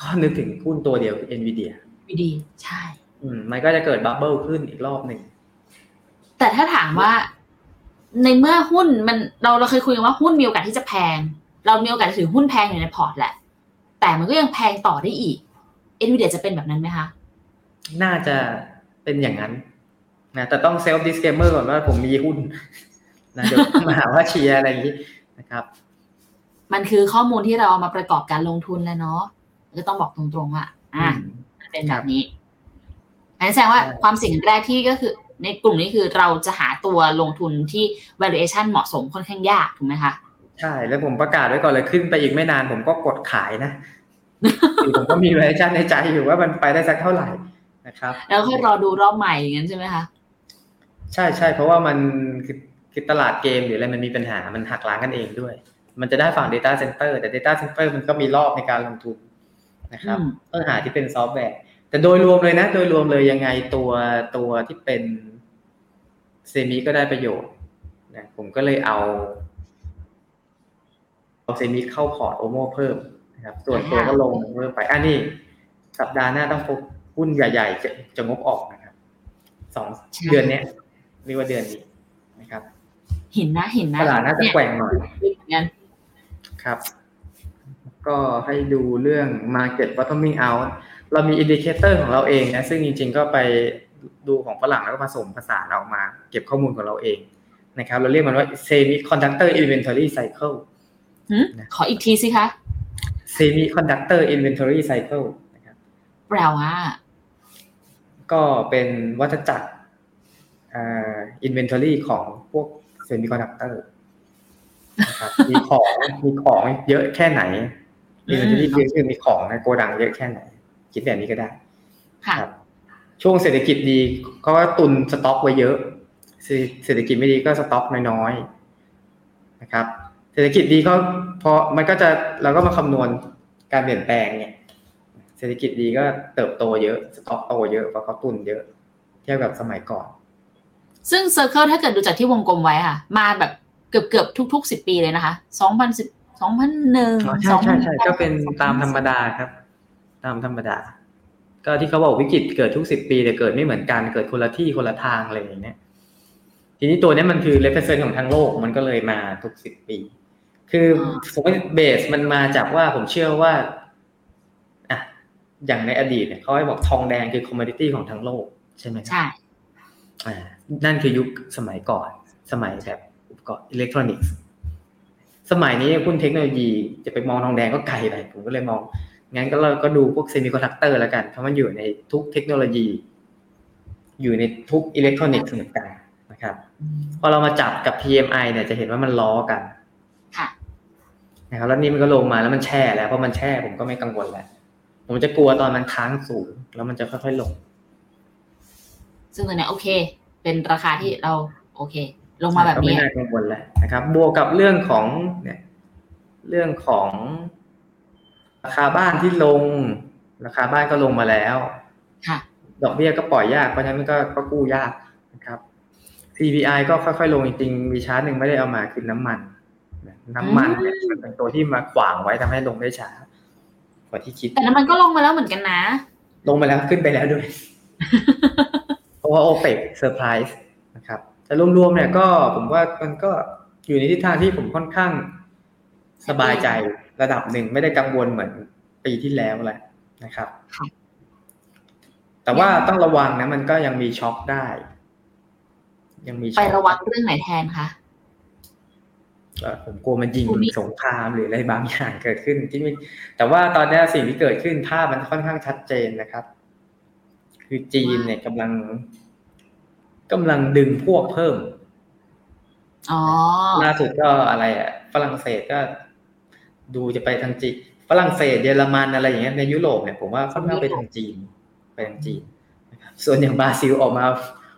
ก็นึกถึงหุ้นตัวเดียวคือ NVIDIA วิดีใช่ อืมมันก็จะเกิด bubble ขึ้นอีกรอบหนึ่ง แต่ถ้าถามว่า ในเมื่อหุ้นมันเราเราเคยคุยกันว่าหุ้นมีโอกาสที่จะแพง เรามีโอกาสถือหุ้นแพงอยู่ในพอร์ตแหละ แต่มันก็ยังแพงต่อได้อีก NVIDIA จะเป็นแบบนั้นไหมคะ น่าจะเป็นอย่างนั้นนะแต่ต้องเซลฟ์ดิส c l a เมอร์ก่อนว่าผมมีหุ้นนะเดี๋ยวมาหาว่าเชียร์อะไรอย่างนี้นะครับ มันคือข้อมูลที่เราเอามาประกอบการลงทุนแล้วเนาะก็ต้องบอกตรงๆว่าอะเป็นแบบนี้อันนี้แสดงว่าใช่ความสิ่งแรกที่ก็คือ ในกลุ่มนี้คือเราจะหาตัวลงทุนที่ valuation เหมาะสมค่อนข้างยากถูกไหมคะใช่แล้วผมประกาศไว้ก่อนเลยขึ้นไปอีกไม่นานผมก็กดขายนะคือผมก็มีแวชั่นในใจอยู่ว่ามันไปได้สักเท่าไหร่นะครับ แล้วค่อยรอดูรอบใหม่อย่างนั้นใช่ไหมคะใช่ใช่เพราะว่ามันคือคือตลาดเกมหรืออะไรมันมีปัญหามันหักล้างกันเองด้วย มันจะได้ฝั่ง Data Center แต่ Data Center มันก็มีรอบในการลงทุนนะครับอืมต้องหาที่เป็นซอฟต์แวร์ แต่โดยรวมเลยนะ โดยรวมเลยยังไงตัวตัวที่เป็น semi ก็ได้ประโยชน์นะผมก็เลยเอาเอา semi เข้าพอร์ตโอโมเพิ่มนะครับ ส่วนตัวก็ลงเพิ่มไป อันนี้สัปดาห์หน้าต้องพบหุ้นใหญ่ ๆ จะจะงบออกนะครับสองใช่เดือนเนี้ยเรียกว่าเดือนนี้นะครับ เห็นนะเห็นนะตลาดน่าจะแกว่งหน่อยเนี่ยเหมือนกันครับ ก็ให้ดูเรื่อง market bottoming out เรามีอินดิเคเตอร์ของเราเองนะซึ่งจริงๆก็ไปดูของฝรั่งแล้วก็ผสมผสานเอามาเก็บข้อมูลของเราเองนะครับเราเรียกมันว่า semiconductor inventory cycle หึขออีกทีสิคะ semiconductor inventory cycle นะครับแปลว่า ก็เป็นวัฏจักรอ่า inventory ของพวก semiconductor นะครับมีของมีของเยอะแค่ไหน inventory อืมคือคือมีของในโกดังเยอะแค่ไหน คิดแบบนี้ก็ได้ค่ะครับช่วงเศรษฐกิจดีเขาก็ตุนสต็อกไว้เยอะ เศรษฐกิจไม่ดีก็สต็อกน้อยๆนะครับ เศรษฐกิจดีก็พอมันก็จะเราก็มาคำนวณการเปลี่ยนแปลงเนี่ย เศรษฐกิจดีก็เติบโตเยอะ สต็อกโตเยอะเพราะเขาตุนเยอะ เทียบกับสมัยก่อน ซึ่งเซอร์เคิลถ้าเกิดดูจากที่วงกลมไว้ค่ะ มาแบบเกือบเกือบๆทุกๆสิบปีเลยนะคะสองพันสิบสองพันหนึ่งอ๋อใช่ใช่ใช่ก็เป็นตามธรรมดาครับ ตามธรรมดา ก็ที่เขาบอกวิกฤตเกิดทุกสิบปีแต่เกิดไม่เหมือนกันเกิดคนละที่คนละทางอะไรอย่างเงี้ยทีนี้ตัวเนี้ยมันคือ represent ของทั้งโลกมันก็เลยมาทุกสิบปี คือสมมติ base มันมาจากว่าผมเชื่อว่าอะอย่างในอดีตเนี่ยเขาให้บอกทองแดงคือ commodity ของทั้งโลกใช่ไหมครับใช่อ่านั่นคือยุคสมัยก่อน สมัยแบบอุปกรณ์อิเล็กทรอนิกส์ สมัยนี้คุณเทคโนโลยีจะไปมองทองแดงก็ไกลไปผมก็เลยมอง งั้นก็เราก็ดูพวกเซมิคอนดักเตอร์แล้วกัน เพราะมันอยู่ในทุกเทคโนโลยี อยู่ในทุกอิเล็กทรอนิกส์เหมือนกันนะครับ พอเรามาจับกับ PMI เนี่ยจะเห็นว่ามันล้อกันค่ะนะครับแล้วนี่มันก็ลงมาแล้วมันแช่แล้วเพราะมันแช่ผมก็ไม่กังวลแล้ว ผมจะกลัวตอนมันค้างสูง แล้วมันจะค่อยๆลง ซึ่งตัวเนี้ยโอเค เป็นราคาที่เราโอเค ลงมาแบบก็นี้ไม่น่ากังวลแล้วนะครับ บวกกับเรื่องของเนี่ย เรื่องของ ราคาบ้านที่ลง ราคาบ้านก็ลงมาแล้วค่ะดอกเบี้ยก็ปล่อยยากเพราะฉะนั้นมันก็ก็กู้ยากนะครับ CPI ก็ค่อยๆลงจริงๆมีชาร์ตหนึ่งไม่ได้เอามาคือน้ำมัน น้ำมันเนี่ยมันเป็นตัวที่มาขวางไว้ทำให้ลงได้ช้ากว่าที่คิด แต่น้ำมันก็ลงมาแล้วเหมือนกันนะ ลงมาแล้วขึ้นไปแล้วด้วย เพราะว่าโอเปกเซอร์ไพรส์นะครับ แต่รวมๆเนี่ยก็ผมว่ามันก็อยู่ในทิศทางที่ผมค่อนข้างสบายใจ ระดับหนึ่งไม่ได้กังวลเหมือนปีที่แล้วแหละนะครับค่ะแต่ว่าต้องระวังนะมันก็ยังมีช็อคได้ ยังมีช็ไปอคระวังเรื่องไหนแทนคะเอ่อผมกลัวมันยิงภูมิสงครามหรืออะไรบางอย่างเกิดขึ้นที่ไม่แต่ว่าตอนนี้สิ่งที่เกิดขึ้นภาพมันค่อนข้างชัดเจนนะครับ คือจีนเนี่ยกำลังกำลังดึงพวกเพิ่มอ๋อล่าสุดก็อะไรอะ ฝรั่งเศสก็ ดูจะไปทางจีนฝรั่งเศสเยอรมันอะไรอย่างเงี้ยในยุโรปเนี่ยผมว่าค่อนข้างไปทางจีนไปทางจีนนะครับส่วนอย่างบราซิลออกมา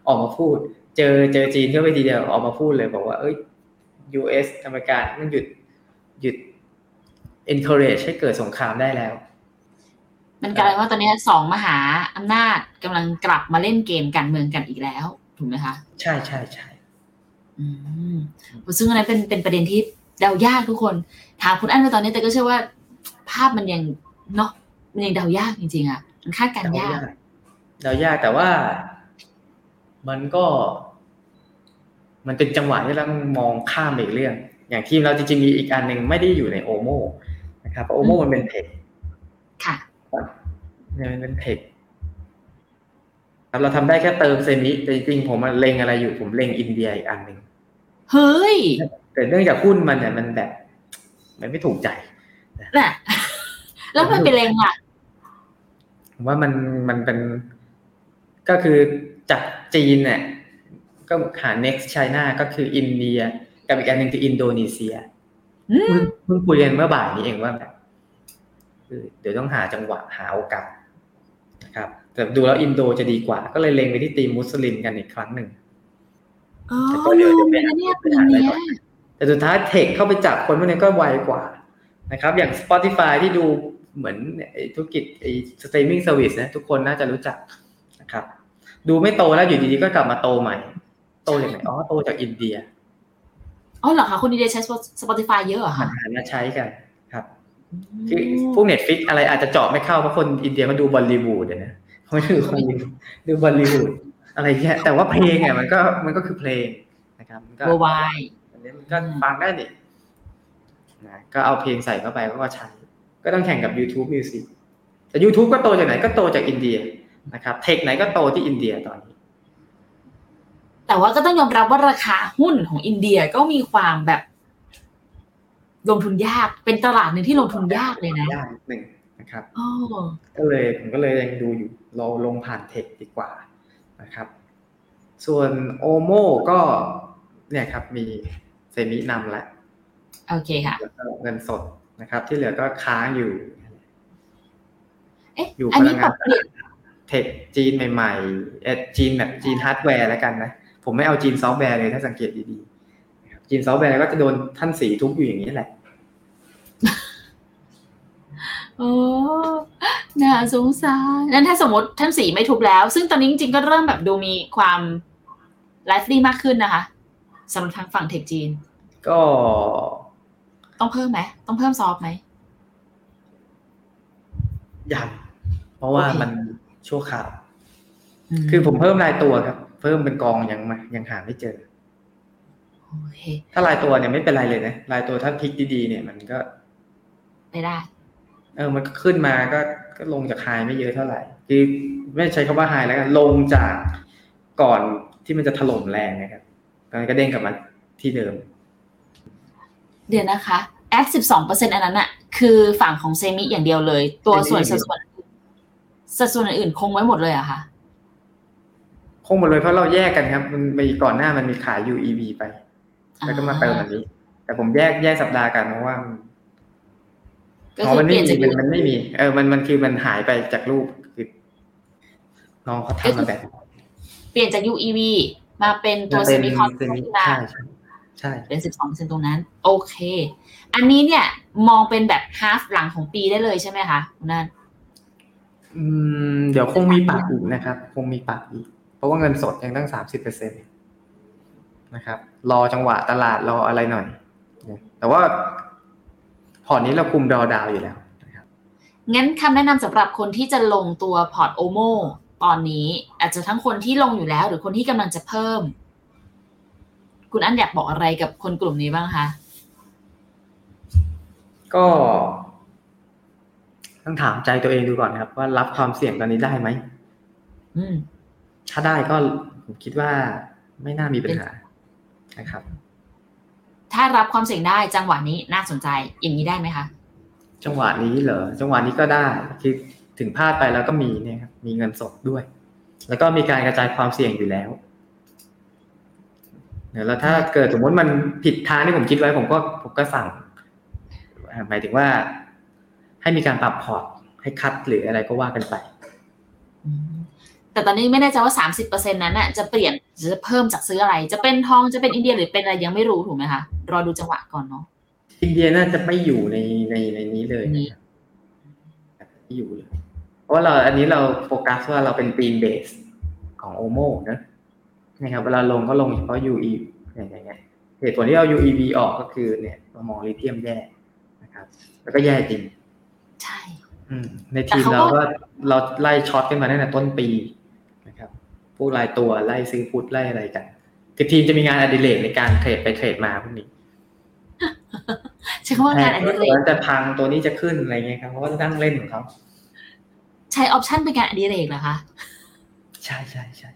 ออกมาพูด เจอเจอจีนเข้าไปทีเดียวออกมาพูดเลยบอกว่า เอ้ย US อเมริกามันหยุดหยุด encourage ให้เกิดสงครามได้แล้ว มันกลายเป็นว่าตอนนี้สองมหาอำนาจกำลังกลับมาเล่นเกมการเมืองกันอีกแล้ว ถูกไหมคะ ใช่ใช่ใช่อืมซึ่งอันนั้นเป็นเป็นประเด็นที่ เดายากทุกคนถามคุณอั้นไปตอนนี้แต่ก็เชื่อว่า ภาพมันยังเนาะมันยังเดายากจริงๆอะมันคาดการณ์ยากเดายากแต่ว่า มันก็ มันเป็นจังหวะที่เราต้องมองข้ามไปอีกเรื่อง อย่างทีมเราจริงๆมีอีกอันหนึ่งไม่ได้อยู่ในโอโมนะครับโอโมอืมมันเป็นเทคค่ะเนี่ยมันเป็นเทคครับเราทำได้แค่เติมเซมิแต่จริงๆผมอะเล็งอะไรอยู่ผมเล็งอินเดียอีกอันหนึ่งเฮ้ย แต่เนื่องจากหุ้นมันเนี่ยมันแบบ มันไม่ถูกใจน่ะแล้วมันเป็นเลงอะผมว่ามันมันเป็น ก็คือจากจีนเนี่ยก็หา next China ก็คืออินเดีย กับอีกอันหนึ่งคืออินโดนีเซียอืมเพิ่งเพิ่งคุยกันเมื่อบ่ายนี้เองว่าแบบเออเดี๋ยวต้องหาจังหวะหาโอกาสนะครับ แต่ดูแล้วอินโดจะดีกว่า ก็เลยเล็งไปที่ทีมมุสลิมกันอีกครั้งหนึ่งอ๋อแต่ก็เดี๋ลืยวมเดี๋ไปยวไปนะเนี่ยไปปีหาอะไรเนี้ก่ยอน แต่สุดท้ายเทคเข้าไปจับคนพวกนี้ก็ไวกว่านะครับอย่าง Spotify ที่ดูเหมือนไอ้ธุรกิจไอ้ streaming service นะทุกคนน่าจะรู้จักนะครับ ดูไม่โตแล้วอยู่ดีๆก็กลับมาโตใหม่ โตจากไหนอ๋อโตจากอินเดียอ๋อเหรอคะคนอินเดียใช้ Spotify เยอะเหรอมันคะหันมาใช้กันครับคือพวก Netflix อะไรอาจจะเจาะไม่เข้าเพราะคนอินเดียเขาดูบอลลีวูดนะเขาไม่ดูฮอลลีวูดดูบอลลีวูดอะไรเงี้ยแต่ว่าเพลงอะมันก็มันก็คือเพลงนะครับมันก็ worldwide อั นนี้มันก็ฟังได้นี่นะก็เอาเพลงใส่เข้าไปก็ใช้ ก็ต้องแข่งกับ YouTube Music แต่ YouTube ก็โตจากไหนก็โตจากอินเดียนะครับเทคไหนก็โตที่อินเดียตอนนี้ แต่ว่าก็ต้องยอมรับว่าราคาหุ้นของอินเดียก็มีความแบบ ลงทุนยากเป็นตลาดหนึ่งที่ลงทุนยากเลยนะยากนิดหนึ่งนะครับอ๋อก็เลยผมก็เลยยังดูอยู่เราลงผ่านเทคดีกว่านะครับ ส่วนโอโมก็เนี่ยครับมี เซมินำแล้วโอเคค่ะแล้วก็เงินสดนะครับ ที่เหลือก็ค้างอยู่เอ๊ะอยู่อันนี้พปลัรังบงานเปลี่ยน tech จีนใหม่ๆเออจีนแบบจีนฮาร์ดแวร์แล้วกันนะผมไม่เอาจีนซอฟต์แวร์เลยถ้าสังเกตดีๆนะครับจีนซอฟต์แวร์ก็จะโดนท่านสีทุบอยู่อย่างนี้แหละโอ้น่าสงสารนั้นถ้าสมมติท่านสีไม่ทุบแล้ว ซึ่งตอนนี้จริงๆก็เริ่มแบบดูมีความไลฟ์ดีมากขึ้นนะคะ สำหรับทางฝั่งเทคจีน ก็ ต้องเพิ่มไหมต้องเพิ่มซอฟต์ไหมยังเพราะว่าโอเคมันชั่วคราวมคือผมเพิ่มรายตัวครับ เพิ่มเป็นกองยังมายังหาไม่เจอโอเคถ้ารายตัวเนี่ยไม่เป็นไรเลยนะรายตัวถ้าพลิกดีๆเนี่ย มันก็ไปได้ เออ มันก็ขึ้นมาก็ก็ลงจากไฮไม่เยอะเท่าไหร่ คือไม่ใช้คำว่าไฮแล้วกันลงจากก่อนที่มันจะถล่มแรงนะครับ มันก็เด้งกลับมาที่เดิม เดี๋ยวนะคะแอดสิบสองเปอร์เซ็นต์อันนั้นอะคือฝั่งของเซมิอย่างเดียวเลย ตัวส่วนเซมิสัดส่วนสัดส่วนอื่นๆคงไว้หมดเลยเหรอะค่ะคงหมดเลยเพราะเราแยกกันครับ มันมีก่อนหน้ามันมีขาย UEV ไป แล้วก็มาเติมอันนี้ แต่ผมแยกแยกสัปดาห์กันเพราะว่าก็อ๋อคือมันเปไม่ลี่ยนมีจากมันมันไม่มี เออ มันมันคือมันหายไปจากรูปคือน้องเขาทำมาแบบ เปลี่ยนจาก UEV มาเป็นตัวเซเป็นมิคอนเซมินะใช่ใช่ใช่เป็นสิบสองเปอร์เซ็นตรงนั้น โอเค อันนี้เนี่ยมองเป็นแบบฮาฟหลังของปีได้เลยใช่ไหมคะคุณนั่นอืมเดี๋ยวคงมีปรับอีกนะครับ คงมีปรับอีก เพราะว่าเงินสดยังตั้งสามสิบเปอร์เซ็นตนะครับ รอจังหวะตลาดรออะไรหน่อย แต่ว่าพอร์ตนี้เราคุมดอดาวอยู่แล้วนะครับงั้นคำแนะนำสำหรับคนที่จะลงตัวพอร์ตโอโม ตอนนี้อาจจะทั้งคนที่ลงอยู่แล้ว หรือคนที่กำลังจะเพิ่ม คุณอันอยากบอกอะไรกับคนกลุ่มนี้บ้างคะก็ต้องถามใจตัวเองดูก่อนนะครับ ว่ารับความเสี่ยงตอนนี้ได้ไหมอืมถ้าได้ก็ผมคิดว่าไม่น่ามีปัญหานะครับ ถ้ารับความเสี่ยงได้จังหวะนี้น่าสนใจอย่างนี้ได้ไหมคะจังหวะนี้เหรอจังหวะนี้ก็ได้คือ ถึงพลาดไปแล้วก็มีเนี่ยครับมีเงินสดด้วย แล้วก็มีการกระจายความเสี่ยงอยู่แล้วเดี๋ยวแล้วถ้าเกิดสมมติมันผิดทางที่ผมคิดไว้ผมก็ผมก็สั่งหมายถึงว่า ให้มีการปรับพอร์ตให้คัดหรืออะไรก็ว่ากันไปอืมแต่ตอนนี้ไม่แน่ใจว่าสามสิบเปอร์เซ็นนั้นน่ะจะเปลี่ยนจะเพิ่มจากซื้ออะไร จะเป็นทองจะเป็นอินเดียหรือเป็นอะไรยังไม่รู้ถูกไหมคะรอดูจังหวะก่อนเนาะอินเดียน่าจะไม่อยู่ในในในนี้เลยนี้นะครับไม่อยู่เลยเพ ราะว่าเราอันนี้เราโฟกัสว่าเราเป็นปีนเบสของโอโมนะนะครับเวลาลงก็ลงเฉพาะ UE อย่างเงี้ยเหตุผลที่เอา UEV ออกก็คือเนี่ยเรามองลิเธียมแย่นะครับ แล้วก็แย่จริง ใช่อืมในทีมแต่เขาเราก็ก็เราไล่ short กันมาตั้งแต่ต้นปีนะครับพวกรายตัวไล่ซื้อ put ไล่อะไรกัน คือทีมจะมีงานอดิเรกในการเทรดไปเทรดมาพวกนี้ใช้คำว่างานอดิเรตัวกนั้นจะพังตัวนี้จะขึ้นอะไรเงี้ยครับเขาก็จะนั่งเล่นของเขา ใช้ออปชันเป็นการอดิเรกเหรอคะ ใช่ใช่ใช่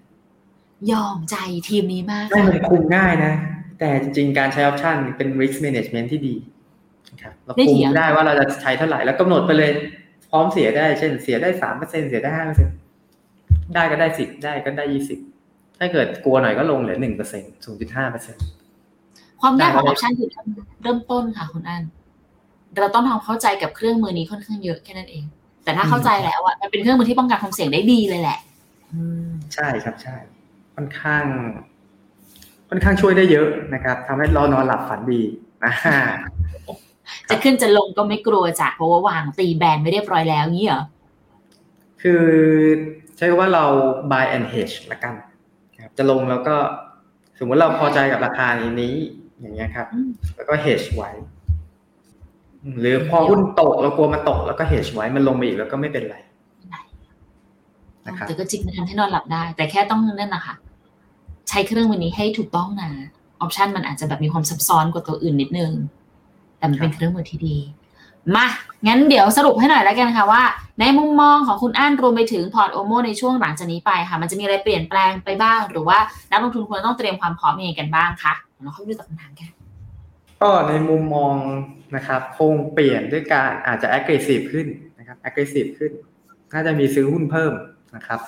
ยอมใจทีมนี้มากไม่ค่ะมันคุมง่ายนะ แต่จริงๆ การใช้ออปชันเป็น risk management ที่ดีนะครับเราคุมได้ว่าเราจะใช้เท่าไหร่แล้วกำหนดไปเลย พร้อมเสียได้ เช่นเสียได้สามเปอร์เซ็นเสียได้ห้าเปอร์เซ็นได้ก็ได้สิบได้ก็ได้ยี่สิบถ้าเกิดกลัวหน่อยก็ลงเหลือหนึ่งเปอร์เซ็นศูนย์จุดห้าเปอร์เซ็นความยากของได้ออปชันคือเริ่มต้นค่ะคุณอันเราต้องทำเข้าใจกับเครื่องมือนี้ค่อนข้างเยอะแค่นั้นเอง แต่ถ้าเข้าใจแล้วอะมันเป็นเครื่องมือที่ป้องกันความเสี่ยงได้ดีเลยแหละอืมใช่ครับใช่ ค่อนข้าง ค่อนข้างช่วยได้เยอะนะครับทำให้เรานอนหลับฝันดีอ่าจะขึ้นจะลงก็ไม่กลัวจากเพราะว่าวางตีแบนไม่เรียบร้อยแล้วงี้เหรอคือใช้คำว่าเรา buy and hedge ละกันนะครับจะลงแล้วก็สมมติเราพอใจกับราคานี้อย่างเงี้ยครับอืมแล้วก็ hedge ไว้อืม หรือพอหุ้นตกเรากลัวมันตกแล้วก็ hedge ไว้มันลงมาอีกแล้วก็ไม่เป็นไรนะครับแต่ก็จิกมันทำให้นอนหลับได้ แต่แค่ต้องนั่นนะคะใช้เครื่องมือนี้ให้ถูกต้องนะออปชันมันอาจจะแบบมีความซับซ้อนกว่าตัวอื่นนิดนึง แต่มันเป็นเครื่องมือที่ดีมางั้นเดี๋ยวสรุปให้หน่อยแล้วกันค่ะว่า ในมุมมองของคุณอั้นรวมไปถึงพอร์ตโอโมในช่วงหลังจากนี้ไปค่ะ มันจะมีอะไรเปลี่ยนแปลงไปบ้าง หรือว่านักลงทุนควรต้องเตรียมความพร้อมยังไงกันบ้างคะเดี๋ยวเราเข้าไปดูจากคำถามกัน ก็ในมุมมองนะครับ คงเปลี่ยนด้วยการอาจจะ aggressive ขึ้นนะครับ aggressive ขึ้น น่าจะมีซื้อหุ้นเพิ่มนะครับ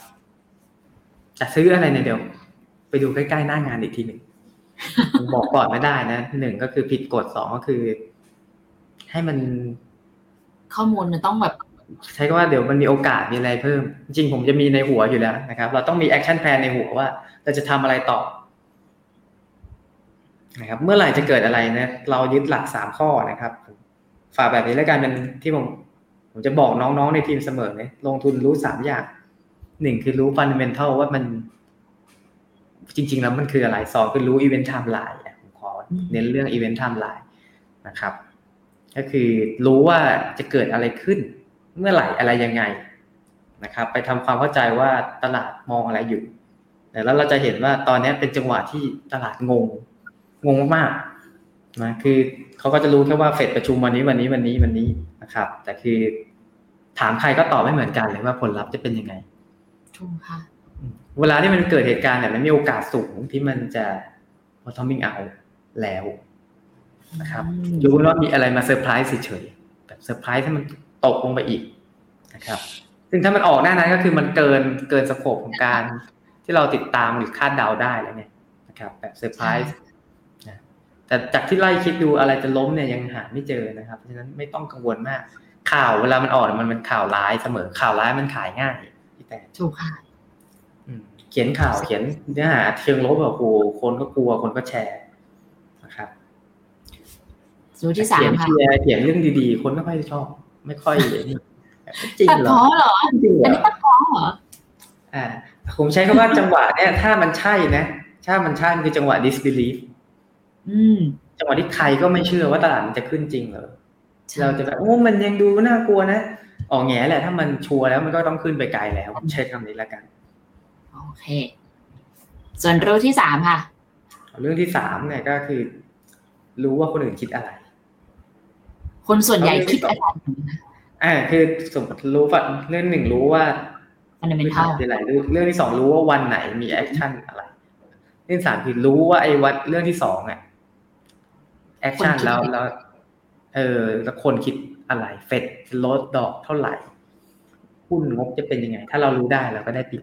จะซื้ออะไรในยเดี๋ยว ไปดูใกล้ๆหน้างานอีกทีหนึ่งผมบอกก่อนไม่ได้นะหนึ่งก็คือผิดกฎสองก็คือ ให้มัน ข้อมูลมันต้องแบบใช้คำว่าเดี๋ยวมันมีโอกาสมีอะไรเพิ่ม จริงๆผมจะมีในหัวอยู่แล้วนะครับ เราต้องมี action plan ในหัวว่า เราจะทำอะไรต่อ นะครับเมื่อไหร่จะเกิดอะไรนะเรายึดหลักสามข้อนะครับ ฝากแบบนี้แล้วกันเป็นที่ผมผมจะบอกน้องๆในทีมเสมอเลยลงทุนรู้สามอย่างหนึ่งคือรู้ fundamental ว่ามัน จริง ๆ แล้วมันคืออะไรสองคือรู้ event timeline ผมขอเน้นเรื่อง event timeline นะครับ ก็คือรู้ว่าจะเกิดอะไรขึ้น เมื่อไหร่อะไรยังไงนะครับ ไปทำความเข้าใจว่าตลาดมองอะไรอยู่แล้วเราจะเห็นว่าตอนนี้เป็นจังหวะที่ตลาดงง งงมากๆนะคือเขาก็จะรู้แค่ว่าเฟดประชุมวันนี้วันนี้วันนี้วันนี้นะครับ แต่คือถามใครก็ตอบไม่เหมือนกันเลยว่าผลลัพธ์จะเป็นยังไงถูกค่ะเวลาที่มันเกิดเหตุการณ์เนี่ยมันมีโอกาสสูงที่มันจะ bottoming out แล้วนะครับอืมยกเว้นว่ามีอะไรมาเซอร์ไพรส์เฉยๆแบบเซอร์ไพรส์ให้มันตกลงไปอีกนะครับ ซึ่งถ้ามันออกหน้านั้นก็คือมันเกินเกิน scope ของการที่เราติดตามหรือคาดเดาได้แล้วเนี่ยนะครับ แบบเซอร์ไพรส์นะ แต่จากที่ไล่คิดดูอะไรจะล้มเนี่ยยังหาไม่เจอนะครับเพราะฉะนั้นไม่ต้องกังวลมาก ข่าวเวลามันออกเนี่ยมันเป็นข่าวร้ายเสมอข่าวร้ายมันขายง่ายพี่แต่ถูกค่ะอืมเขียนข่าวเขียนเนื้อหาเชิงลบแบบโอ้โหคนก็กลัวคนก็แชร์นะครับสูตรที่สามเขียนค่ะเชียร์เขียนเรื่องดีๆ คนไม่ค่อยชอบ ไม่ค่อยนี่จริงตัดเหรอพ้อเหรอจริงเหรอันอนี้ตัดพ้อเหรออ่าผมใช้คำว่าจังหวะเนี่ยถ้ามันใช่นะ ถ้ามันใช่มันคือจังหวะ disbelief อืมจังหวะที่ใครก็ไม่เชื่อว่าตลาดมันจะขึ้นจริงเหรอเราจะแบบโอ้มันยังดูน่ากลัวนะออกแง่แหละ ถ้ามันชัวร์แล้วมันก็ต้องขึ้นไปไกลแล้วใช้คำนี้แล้วกันโอเค ส่วนรูปที่สามค่ะ เรื่องที่สามเนี่ยก็คือ รู้ว่าคนอื่นคิดอะไร คนส่วนใหญ่คิดอะไรอ่าคือสมมติรู้ว่าเรื่องหนึ่งรู้ว่ามันเป็นเท่าคืออะไรเรื่องเรื่องที่สองรู้ว่าวันไหนมี action อะไร เรื่องที่สามคือรู้ว่าไอ้วันเรื่องที่สองอะ action คนคิดแล้วอะไรแล้วเออแล้วคนคิดอะไรเฟดจะลดดอกเท่าไหร่หุ้นงบจะเป็นยังไง ถ้าเรารู้ได้เราก็ได้ปิด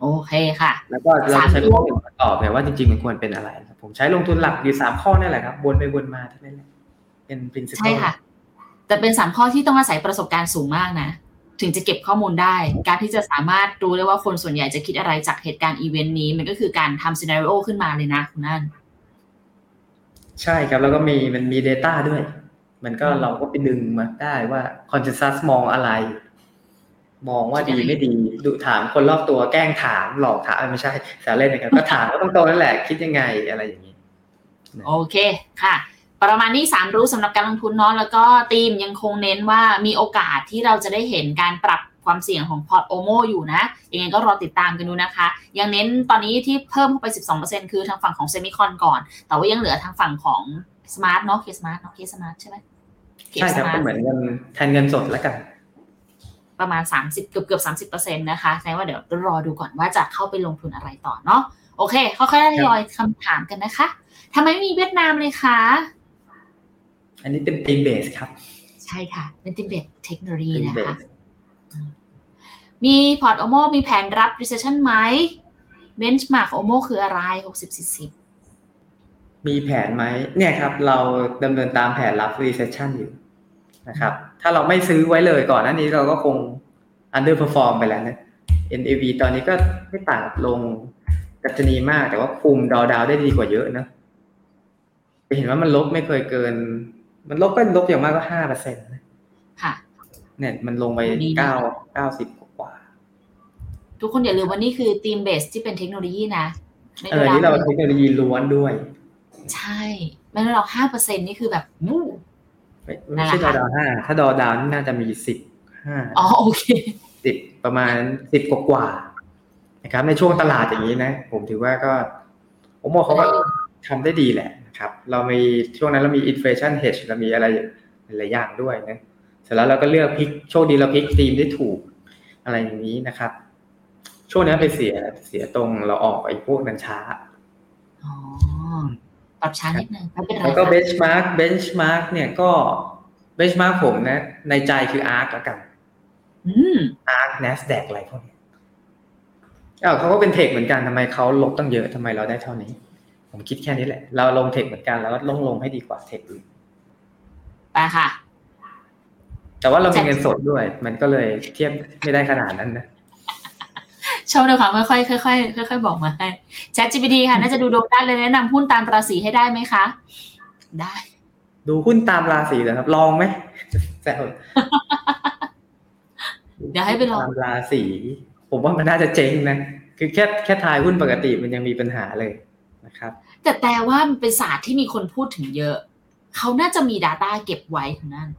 โอเคค่ะ แล้วก็เราสามใช้ตัวข้อมูลมาตอบไงว่าจริงๆมันควรเป็นอะไรครับผมใช้ลงทุนหลักอยู่สามข้อนั่นแหละครับวนไปวนมาเท่านั้นแหละเป็น principle ใช่ค่ะ แต่เป็นสามข้อที่ต้องอาศัยประสบการณ์สูงมากนะ ถึงจะเก็บข้อมูลได้ การที่จะสามารถรู้ได้ว่าคนส่วนใหญ่จะคิดอะไรจากเหตุการณ์อีเวนต์นี้ มันก็คือการทำ scenario ขึ้นมาเลยนะคุณนั่น ใช่ครับ แล้วก็มีมันมี Data ด้วย มันก็อืมเราก็ไปดึงมาได้ว่า consensus มองอะไร มองว่าดีไม่ดีดูถามคนรอบตัวแกล้งถามหลอกถามเอ้ยไม่ใช่แซวเล่นนะครับก็ถามว่าตรงๆนั่นแหละคิดยังไงอะไรอย่างนี้โอเคค่ะ ประมาณนี้สามรู้สำหรับการลงทุนเนาะแล้วก็ทีมยังคงเน้นว่ามีโอกาสที่เราจะได้เห็นการปรับ ความเสี่ยงของพอร์ตโอโมอยู่นะ ยังไงก็รอติดตามกันดูนะคะ ยังเน้นตอนนี้ที่เพิ่มเข้าไป 12%คือทางฝั่งของ semicon ก่อน แต่ว่ายังเหลือทางฝั่งของสมาร์ทเนาะเคสมาร์ทเนาะเคสมาร์ทใช่ไหมใช่ครับก็เหมือนเงินแทนเงินสดแล้วกัน ประมาณ 30 เกือบเกือบ30%นะคะแสดงว่าเดี๋ยวรอดูก่อนว่าจะเข้าไปลงทุนอะไรต่อเนาะโอเคค่อยๆทยอยคำถามกันนะคะทำไมไม่มีเวียดนามเลยคะ อันนี้เป็น team base ครับ ใช่ค่ะ เป็นติเบตเทคโนโลยี team นะคะ base มีพอร์ตโอโมมีแผนรับ recession ไหมเบนช์มาร์กโอโมคืออะไร 60 40 มีแผนไหมเนี่ยครับ เราดำเนินตามแผนรับ recession อยู่นะครับ ถ้าเราไม่ซื้อไว้เลยก่อนหน้านี้เราก็คง underperform ไปแล้วนะ NAV ตอนนี้ก็ไม่ต่างกับลงกัจจนีมากแต่ว่าคุมดาวดาวได้ดีกว่าเยอะนะจะเห็นว่ามันลบไม่เคยเกิน มันลบก็ลบอย่างมากก็ห้าเปอร์เซ็นต์ค่ะ เนี่ยมันลงไปดีนะเก้าเก้าสิบกว่า ทุกคนอย่าลืมว่านี่คือทีมเบสที่เป็นเทคโนโลยีนะไม่เอได้อนี่เราเราเทคโนโลยีล้วนด้วย ใช่ไม่ได้เราห้าเปอร์เซ็นนี่คือแบบวู้ไม่ไม่ใช่ดนั่อนวแหละค่ะดาวห้าถ้าดาวดาวนี่น่าจะมีสิบห้าอ๋อโอเคสิบประมาณสิบกว่าๆนะครับ ในช่วงตลาดอย่างนี้นะ ผมถือว่าก็ ผมบอกเขาก็ทำได้ดีแหละนะครับ เรามีช่วงนั้นเรามี inflation hedge เรามีอะไรหลายอย่างด้วยนะเสร็จแล้วเราก็เลือกพิกโชคดีเราพิกทีมได้ถูกอะไรอย่างนี้นะครับ ช่วงนี้ไปเสียเสียตรงเราออกไอ้พวกนั้นช้าอ๋อปรับช้านิดนึงไม่เป็นไรแล้วก็ค่ะ benchmark benchmark เนี่ยก็ benchmark ผมนะ ในใจคือ ARK แล้วกันอืม ARK NASDAQ อะไรพวกนี้อ้าวเขาก็เป็น tech เหมือนกันทำไมเขาลบตั้งเยอะทำไมเราได้เท่านี้ ผมคิดแค่นี้แหละ เราลง tech เหมือนกันแล้วก็ลงลงให้ดีกว่า tech อื่นไปค่ะ แต่ว่าเรามีเงินสดด้วย มันก็เลยเทียบไม่ได้ขนาดนั้นนะ ชอบเลยค่ะค่อยๆค่อยๆค่อยๆบอกมาให้ Chat GPT ค่ะ น่าจะดูดวงได้เลยแนะนำหุ้นตามราศีให้ได้ไหมคะ ได้ ดูหุ้นตามราศีเหรอครับ ลองไหมแซวเดี๋ยวให้ไปลองตามราศีผมว่ามันน่าจะเจ๊งนะคือแค่แค่ทายหุ้นปกติมันยังมีปัญหาเลยนะครับ แต่แต่ว่ามันเป็นศาสตร์ที่มีคนพูดถึงเยอะ เขาน่าจะมี Data เก็บไว้ทั้งนั้น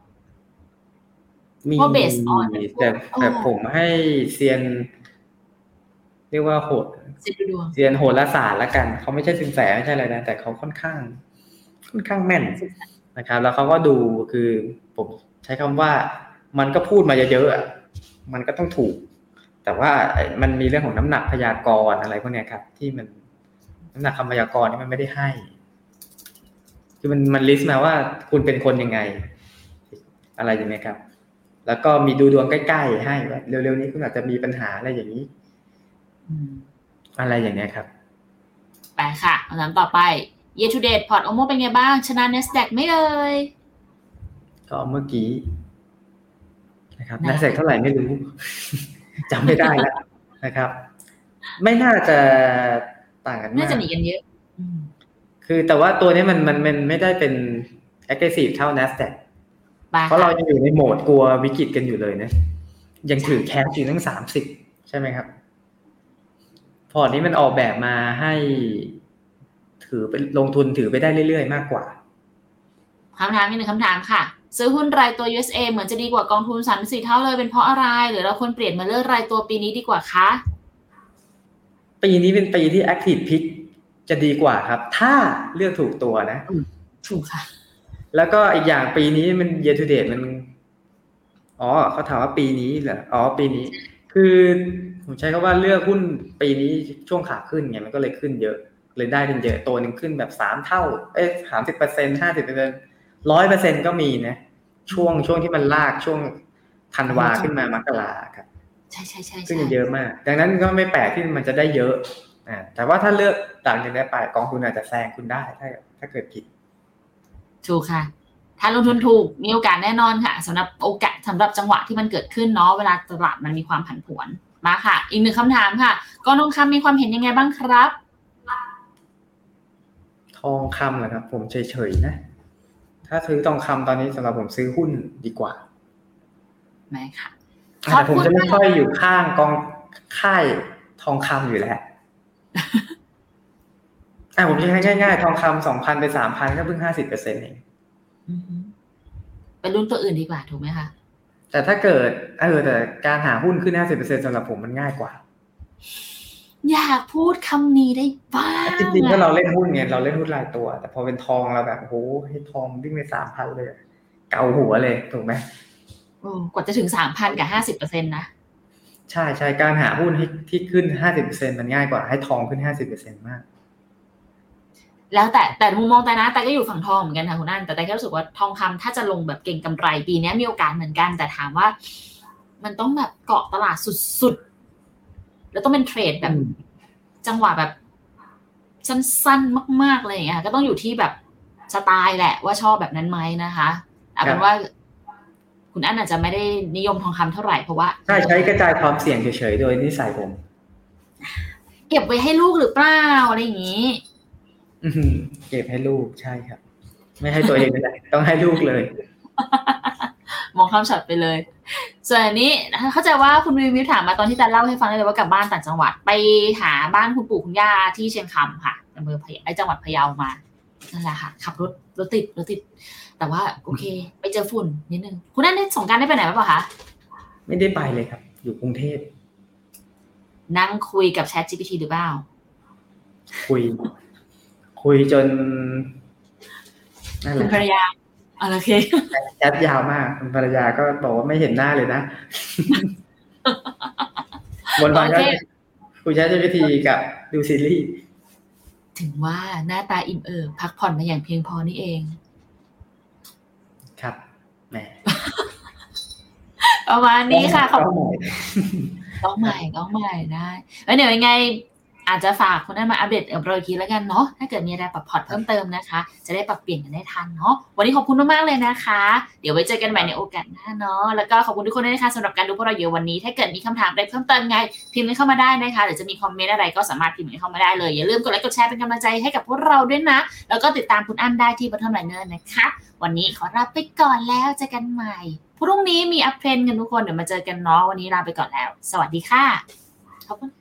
มีเพราะ based on แต่อ๋อแต่ผมให้เซียน เรียกว่าโหดสิบดูดวงเซียนโหราศาสตร์ละกัน เขาไม่ใช่สินแสไม่ใช่อะไรนะ แต่เขาค่อนข้าง ค่อนข้างแม่นนะครับ แล้วเขาก็ดูคือผมใช้คำว่ามันก็พูดมาเยอะๆอะมันก็ต้องถูก แต่ว่ามันมีเรื่องของน้ำหนักพยากรณ์อะไรพวกเนี้ยครับ ที่มันน้ำหนักคำพยากรณ์นี่มันไม่ได้ให้ คือมันมันลิสต์มาว่าคุณเป็นคนยังไง อะไรอย่างเงี้ยครับ แล้วก็มีดูดวงใกล้ๆให้ว่าเร็วๆนี้คุณอาจจะมีปัญหาอะไรอย่างนี้ อืมอะไรอย่างเงี้ยครับ ไปค่ะคำถามต่อไป Year to date พอร์ตโอโมเป็นไงบ้าง ชนะ NASDAQ ไม่เอ่ยก็เมื่อกี้นะครับนะ NASDAQ เท่าไหร่ไม่รู้จำไม่ได้แล้วนะครับ ไม่น่าจะต่างกันน่ามากจะหนีกันเยอะอืมคือแต่ว่าตัวนี้มันมันมันไม่ได้เป็น aggressive เท่า NASDAQ ไปเพราะเราค่ะยังอยู่ในโหมดกลัววิกฤตกันอยู่เลยนะ ยังถือแคชอยู่ตั้งสามสิบใช่ไหมครับ พอร์ตนี้มันออกแบบมาให้ถือเป็นลงทุนถือไปได้เรื่อยๆ มากกว่าคำถามมีหนึ่งคำถามค่ะ ซื้อหุ้นรายตัว USA เหมือนจะดีกว่ากองทุนสามสี่เท่าเลยเป็นเพราะอะไร หรือเราควรเปลี่ยนมาเลือกรายตัวปีนี้ดีกว่าคะปีนี้เป็นปีที่ Active Pick จะดีกว่าครับ ถ้าเลือกถูกตัวนะถูกค่ะ แล้วก็อีกอย่างปีนี้มัน year to date มัน อ๋อเขาถามว่าปีนี้เหรออ๋อปีนี้ คือ ผมใช้คำว่าเลือกหุ้นปีนี้ช่วงขาขึ้นไงมันก็เลยขึ้นเยอะ เลยได้เป็นเยอะตัวหนึ่งขึ้นแบบสามเท่า เอ๊ะสามสิบเปอร์เซ็นห้าสิบเปอร์เซ็นร้อยเปอร์เซ็นก็มีนะ ช่วงช่วงที่มันลากช่วงธันวาขึ้นมามกราครับ ใช่ใช่ใช่ซึ่งใช่เยอะมาก ดังนั้นก็ไม่แปลกที่มันจะได้เยอะอ่าแต่ว่าถ้าเลือกต่างจากนี้ไปกองทุนอาจจะแซงคุณได้ถ้าถ้าเกิดผิดถูกค่ะถ้าลงทุนถูกมีโอกาสแน่นอนค่ะสำหรับโอกาสสำหรับจังหวะที่มันเกิดขึ้นเนาะเวลาตลาดมันมีความผันผวน มาค่ะ อีกหนึ่งคำถามค่ะกองทองคำมีความเห็นยังไงบ้างครับ ทองคำเหรอครับ ผมเฉยๆนะ ถ้าซื้อทองคำตอนนี้สำหรับผมซื้อหุ้นดีกว่าไหมค่ะอ่าแต่ผมจะไม่ค่อยอยู่ข้างกองค่ายทองคำอยู่แล้วอ่าผมจะให้ง่ายๆ ทองคำสองพันไปสามพันก็เพิ่งห้าสิบเปอร์เซ็นต์เองอือฮึไปรุ่นตัวอื่นดีกว่าถูกไหมคะ แต่ถ้าเกิดเออแต่การหาหุ้นขึ้นห้าสิบเปอร์เซ็นสำหรับผมมันง่ายกว่า อยากพูดคำนี้ได้บ้างจริงๆก็เราเล่นหุ้นไงเราเล่นหุ้นรายตัว แต่พอเป็นทองเราแบบโอ้โหให้ทองวิ่งไปสามพันเลย เกาหัวเลยถูกไหมโอ้กว่าจะถึงสามพันกับห้าสิบเปอร์เซ็นต์นะใช่ใช่การหาหุ้นที่ที่ขึ้นห้าสิบเปอร์เซ็นมันง่ายกว่าให้ทองขึ้นห้าสิบเปอร์เซ็นมาก แล้วแต่แต่มุมมองแต่นะ แต่ก็อยู่ฝั่งทองเหมือนกันค่ะคุณอันแต่แต่แค่รู้สึกว่าทองคำถ้าจะลงแบบเก่งกำไรปีนี้มีโอกาสเหมือนกัน แต่ถามว่า มันต้องแบบเกาะตลาดสุดๆ แล้วต้องเป็นเทรดแบบ จังหวะแบบ สั้นๆ มากๆเลยอย่างเงี้ยค่ะก็ต้องอยู่ที่แบบสไตล์แหละ ว่าชอบแบบนั้นไหมนะคะเอาเป็นว่าคุณอันอาจจะไม่ได้นิยมทองคำเท่าไหร่เพราะว่าใช่ใช้กระจายความเสี่ยงเฉยๆโดยนิสัยผม เก็บไว้ให้ลูกหรือเปล่าอะไรอย่างนี้อือหือ เก็บให้ลูกใช่ครับ ไม่ให้ตัวเองไม่ได้ต้องให้ลูกเลย มองข้ามช็อตไปเลย ส่วนอันนี้เข้าใจว่าคุณวิววิวถามมาตอนที่แต่เล่าให้ฟังได้เลยว่ากลับบ้านต่างจังหวัดไปหาบ้านคุณปู่คุณย่าที่เชียงคำค่ะอำเภอพะไอจังหวัดพะเยามานั่นแหละค่ะ ขับรถรถติดรถติด แต่ว่าโอเค ไปเจอฝุ่นนิดนึงคุณนั่นได้สงกรารได้ไปไหนบ้างคะไม่ได้ไปเลยครับ อยู่กรุงเทพนั่งคุยกับ Chat GPT หรือเปล่า คุย คุยจนนั่นแหคุณละภรรยาอ๋อโอเคแชทยาวมากคุณภรรยาก็บอกว่าไม่เห็นหน้าเลยนะบนวันก็โอเคคุยแชท GPT กับดูซีรีส์ถึงว่าหน้าตาอิ่มเอิบพักผ่อนมาอย่างเพียงพอนี่เอง ครับแหมประมาณนี้ค่ะขอบก็หน่อยน้องใหม่น้องใหม่ได้แล้วเดี๋ยวยังไง อาจจะฝากคุณอันมาอัปเดตกับเราอีกทีแล้วกันเนาะถ้าเกิดมีอะไรปรับพอร์ตเพิ่มเติมนะคะ จะได้ปรับเปลี่ยนกันได้ทันเนาะวันนี้ขอบคุณมากๆเลยนะคะ เดี๋ยวไว้เจอกันใหม่ในโอกาสหน้าเนาะแล้วก็ขอบคุณทุกคนด้วยนะคะสำหรับการดูพวกเราเยอะวันนี้ ถ้าเกิดมีคำถามอะไรเพิ่มเติมไง พิมพ์กันเข้ามาได้นะคะหรือจะมีคอมเมนต์อะไรก็สามารถพิมพ์กันเข้ามาได้เลยอย่าลืมกดไลค์กดแชร์เป็นกำลังใจให้กับพวกเราด้วยนะ แล้วก็ติดตามคุณอันได้ที่ Bottom Liner นะคะ วันนี้ขอลาไปก่อนแล้วเจอกันใหม่พรุ่งนี้มี Uptrend กันทุกคนเดี๋ยวมาเจอกันเนาะวันนี้ลาไปก่อนแล้ว สวัสดีค่ะขอบคุณ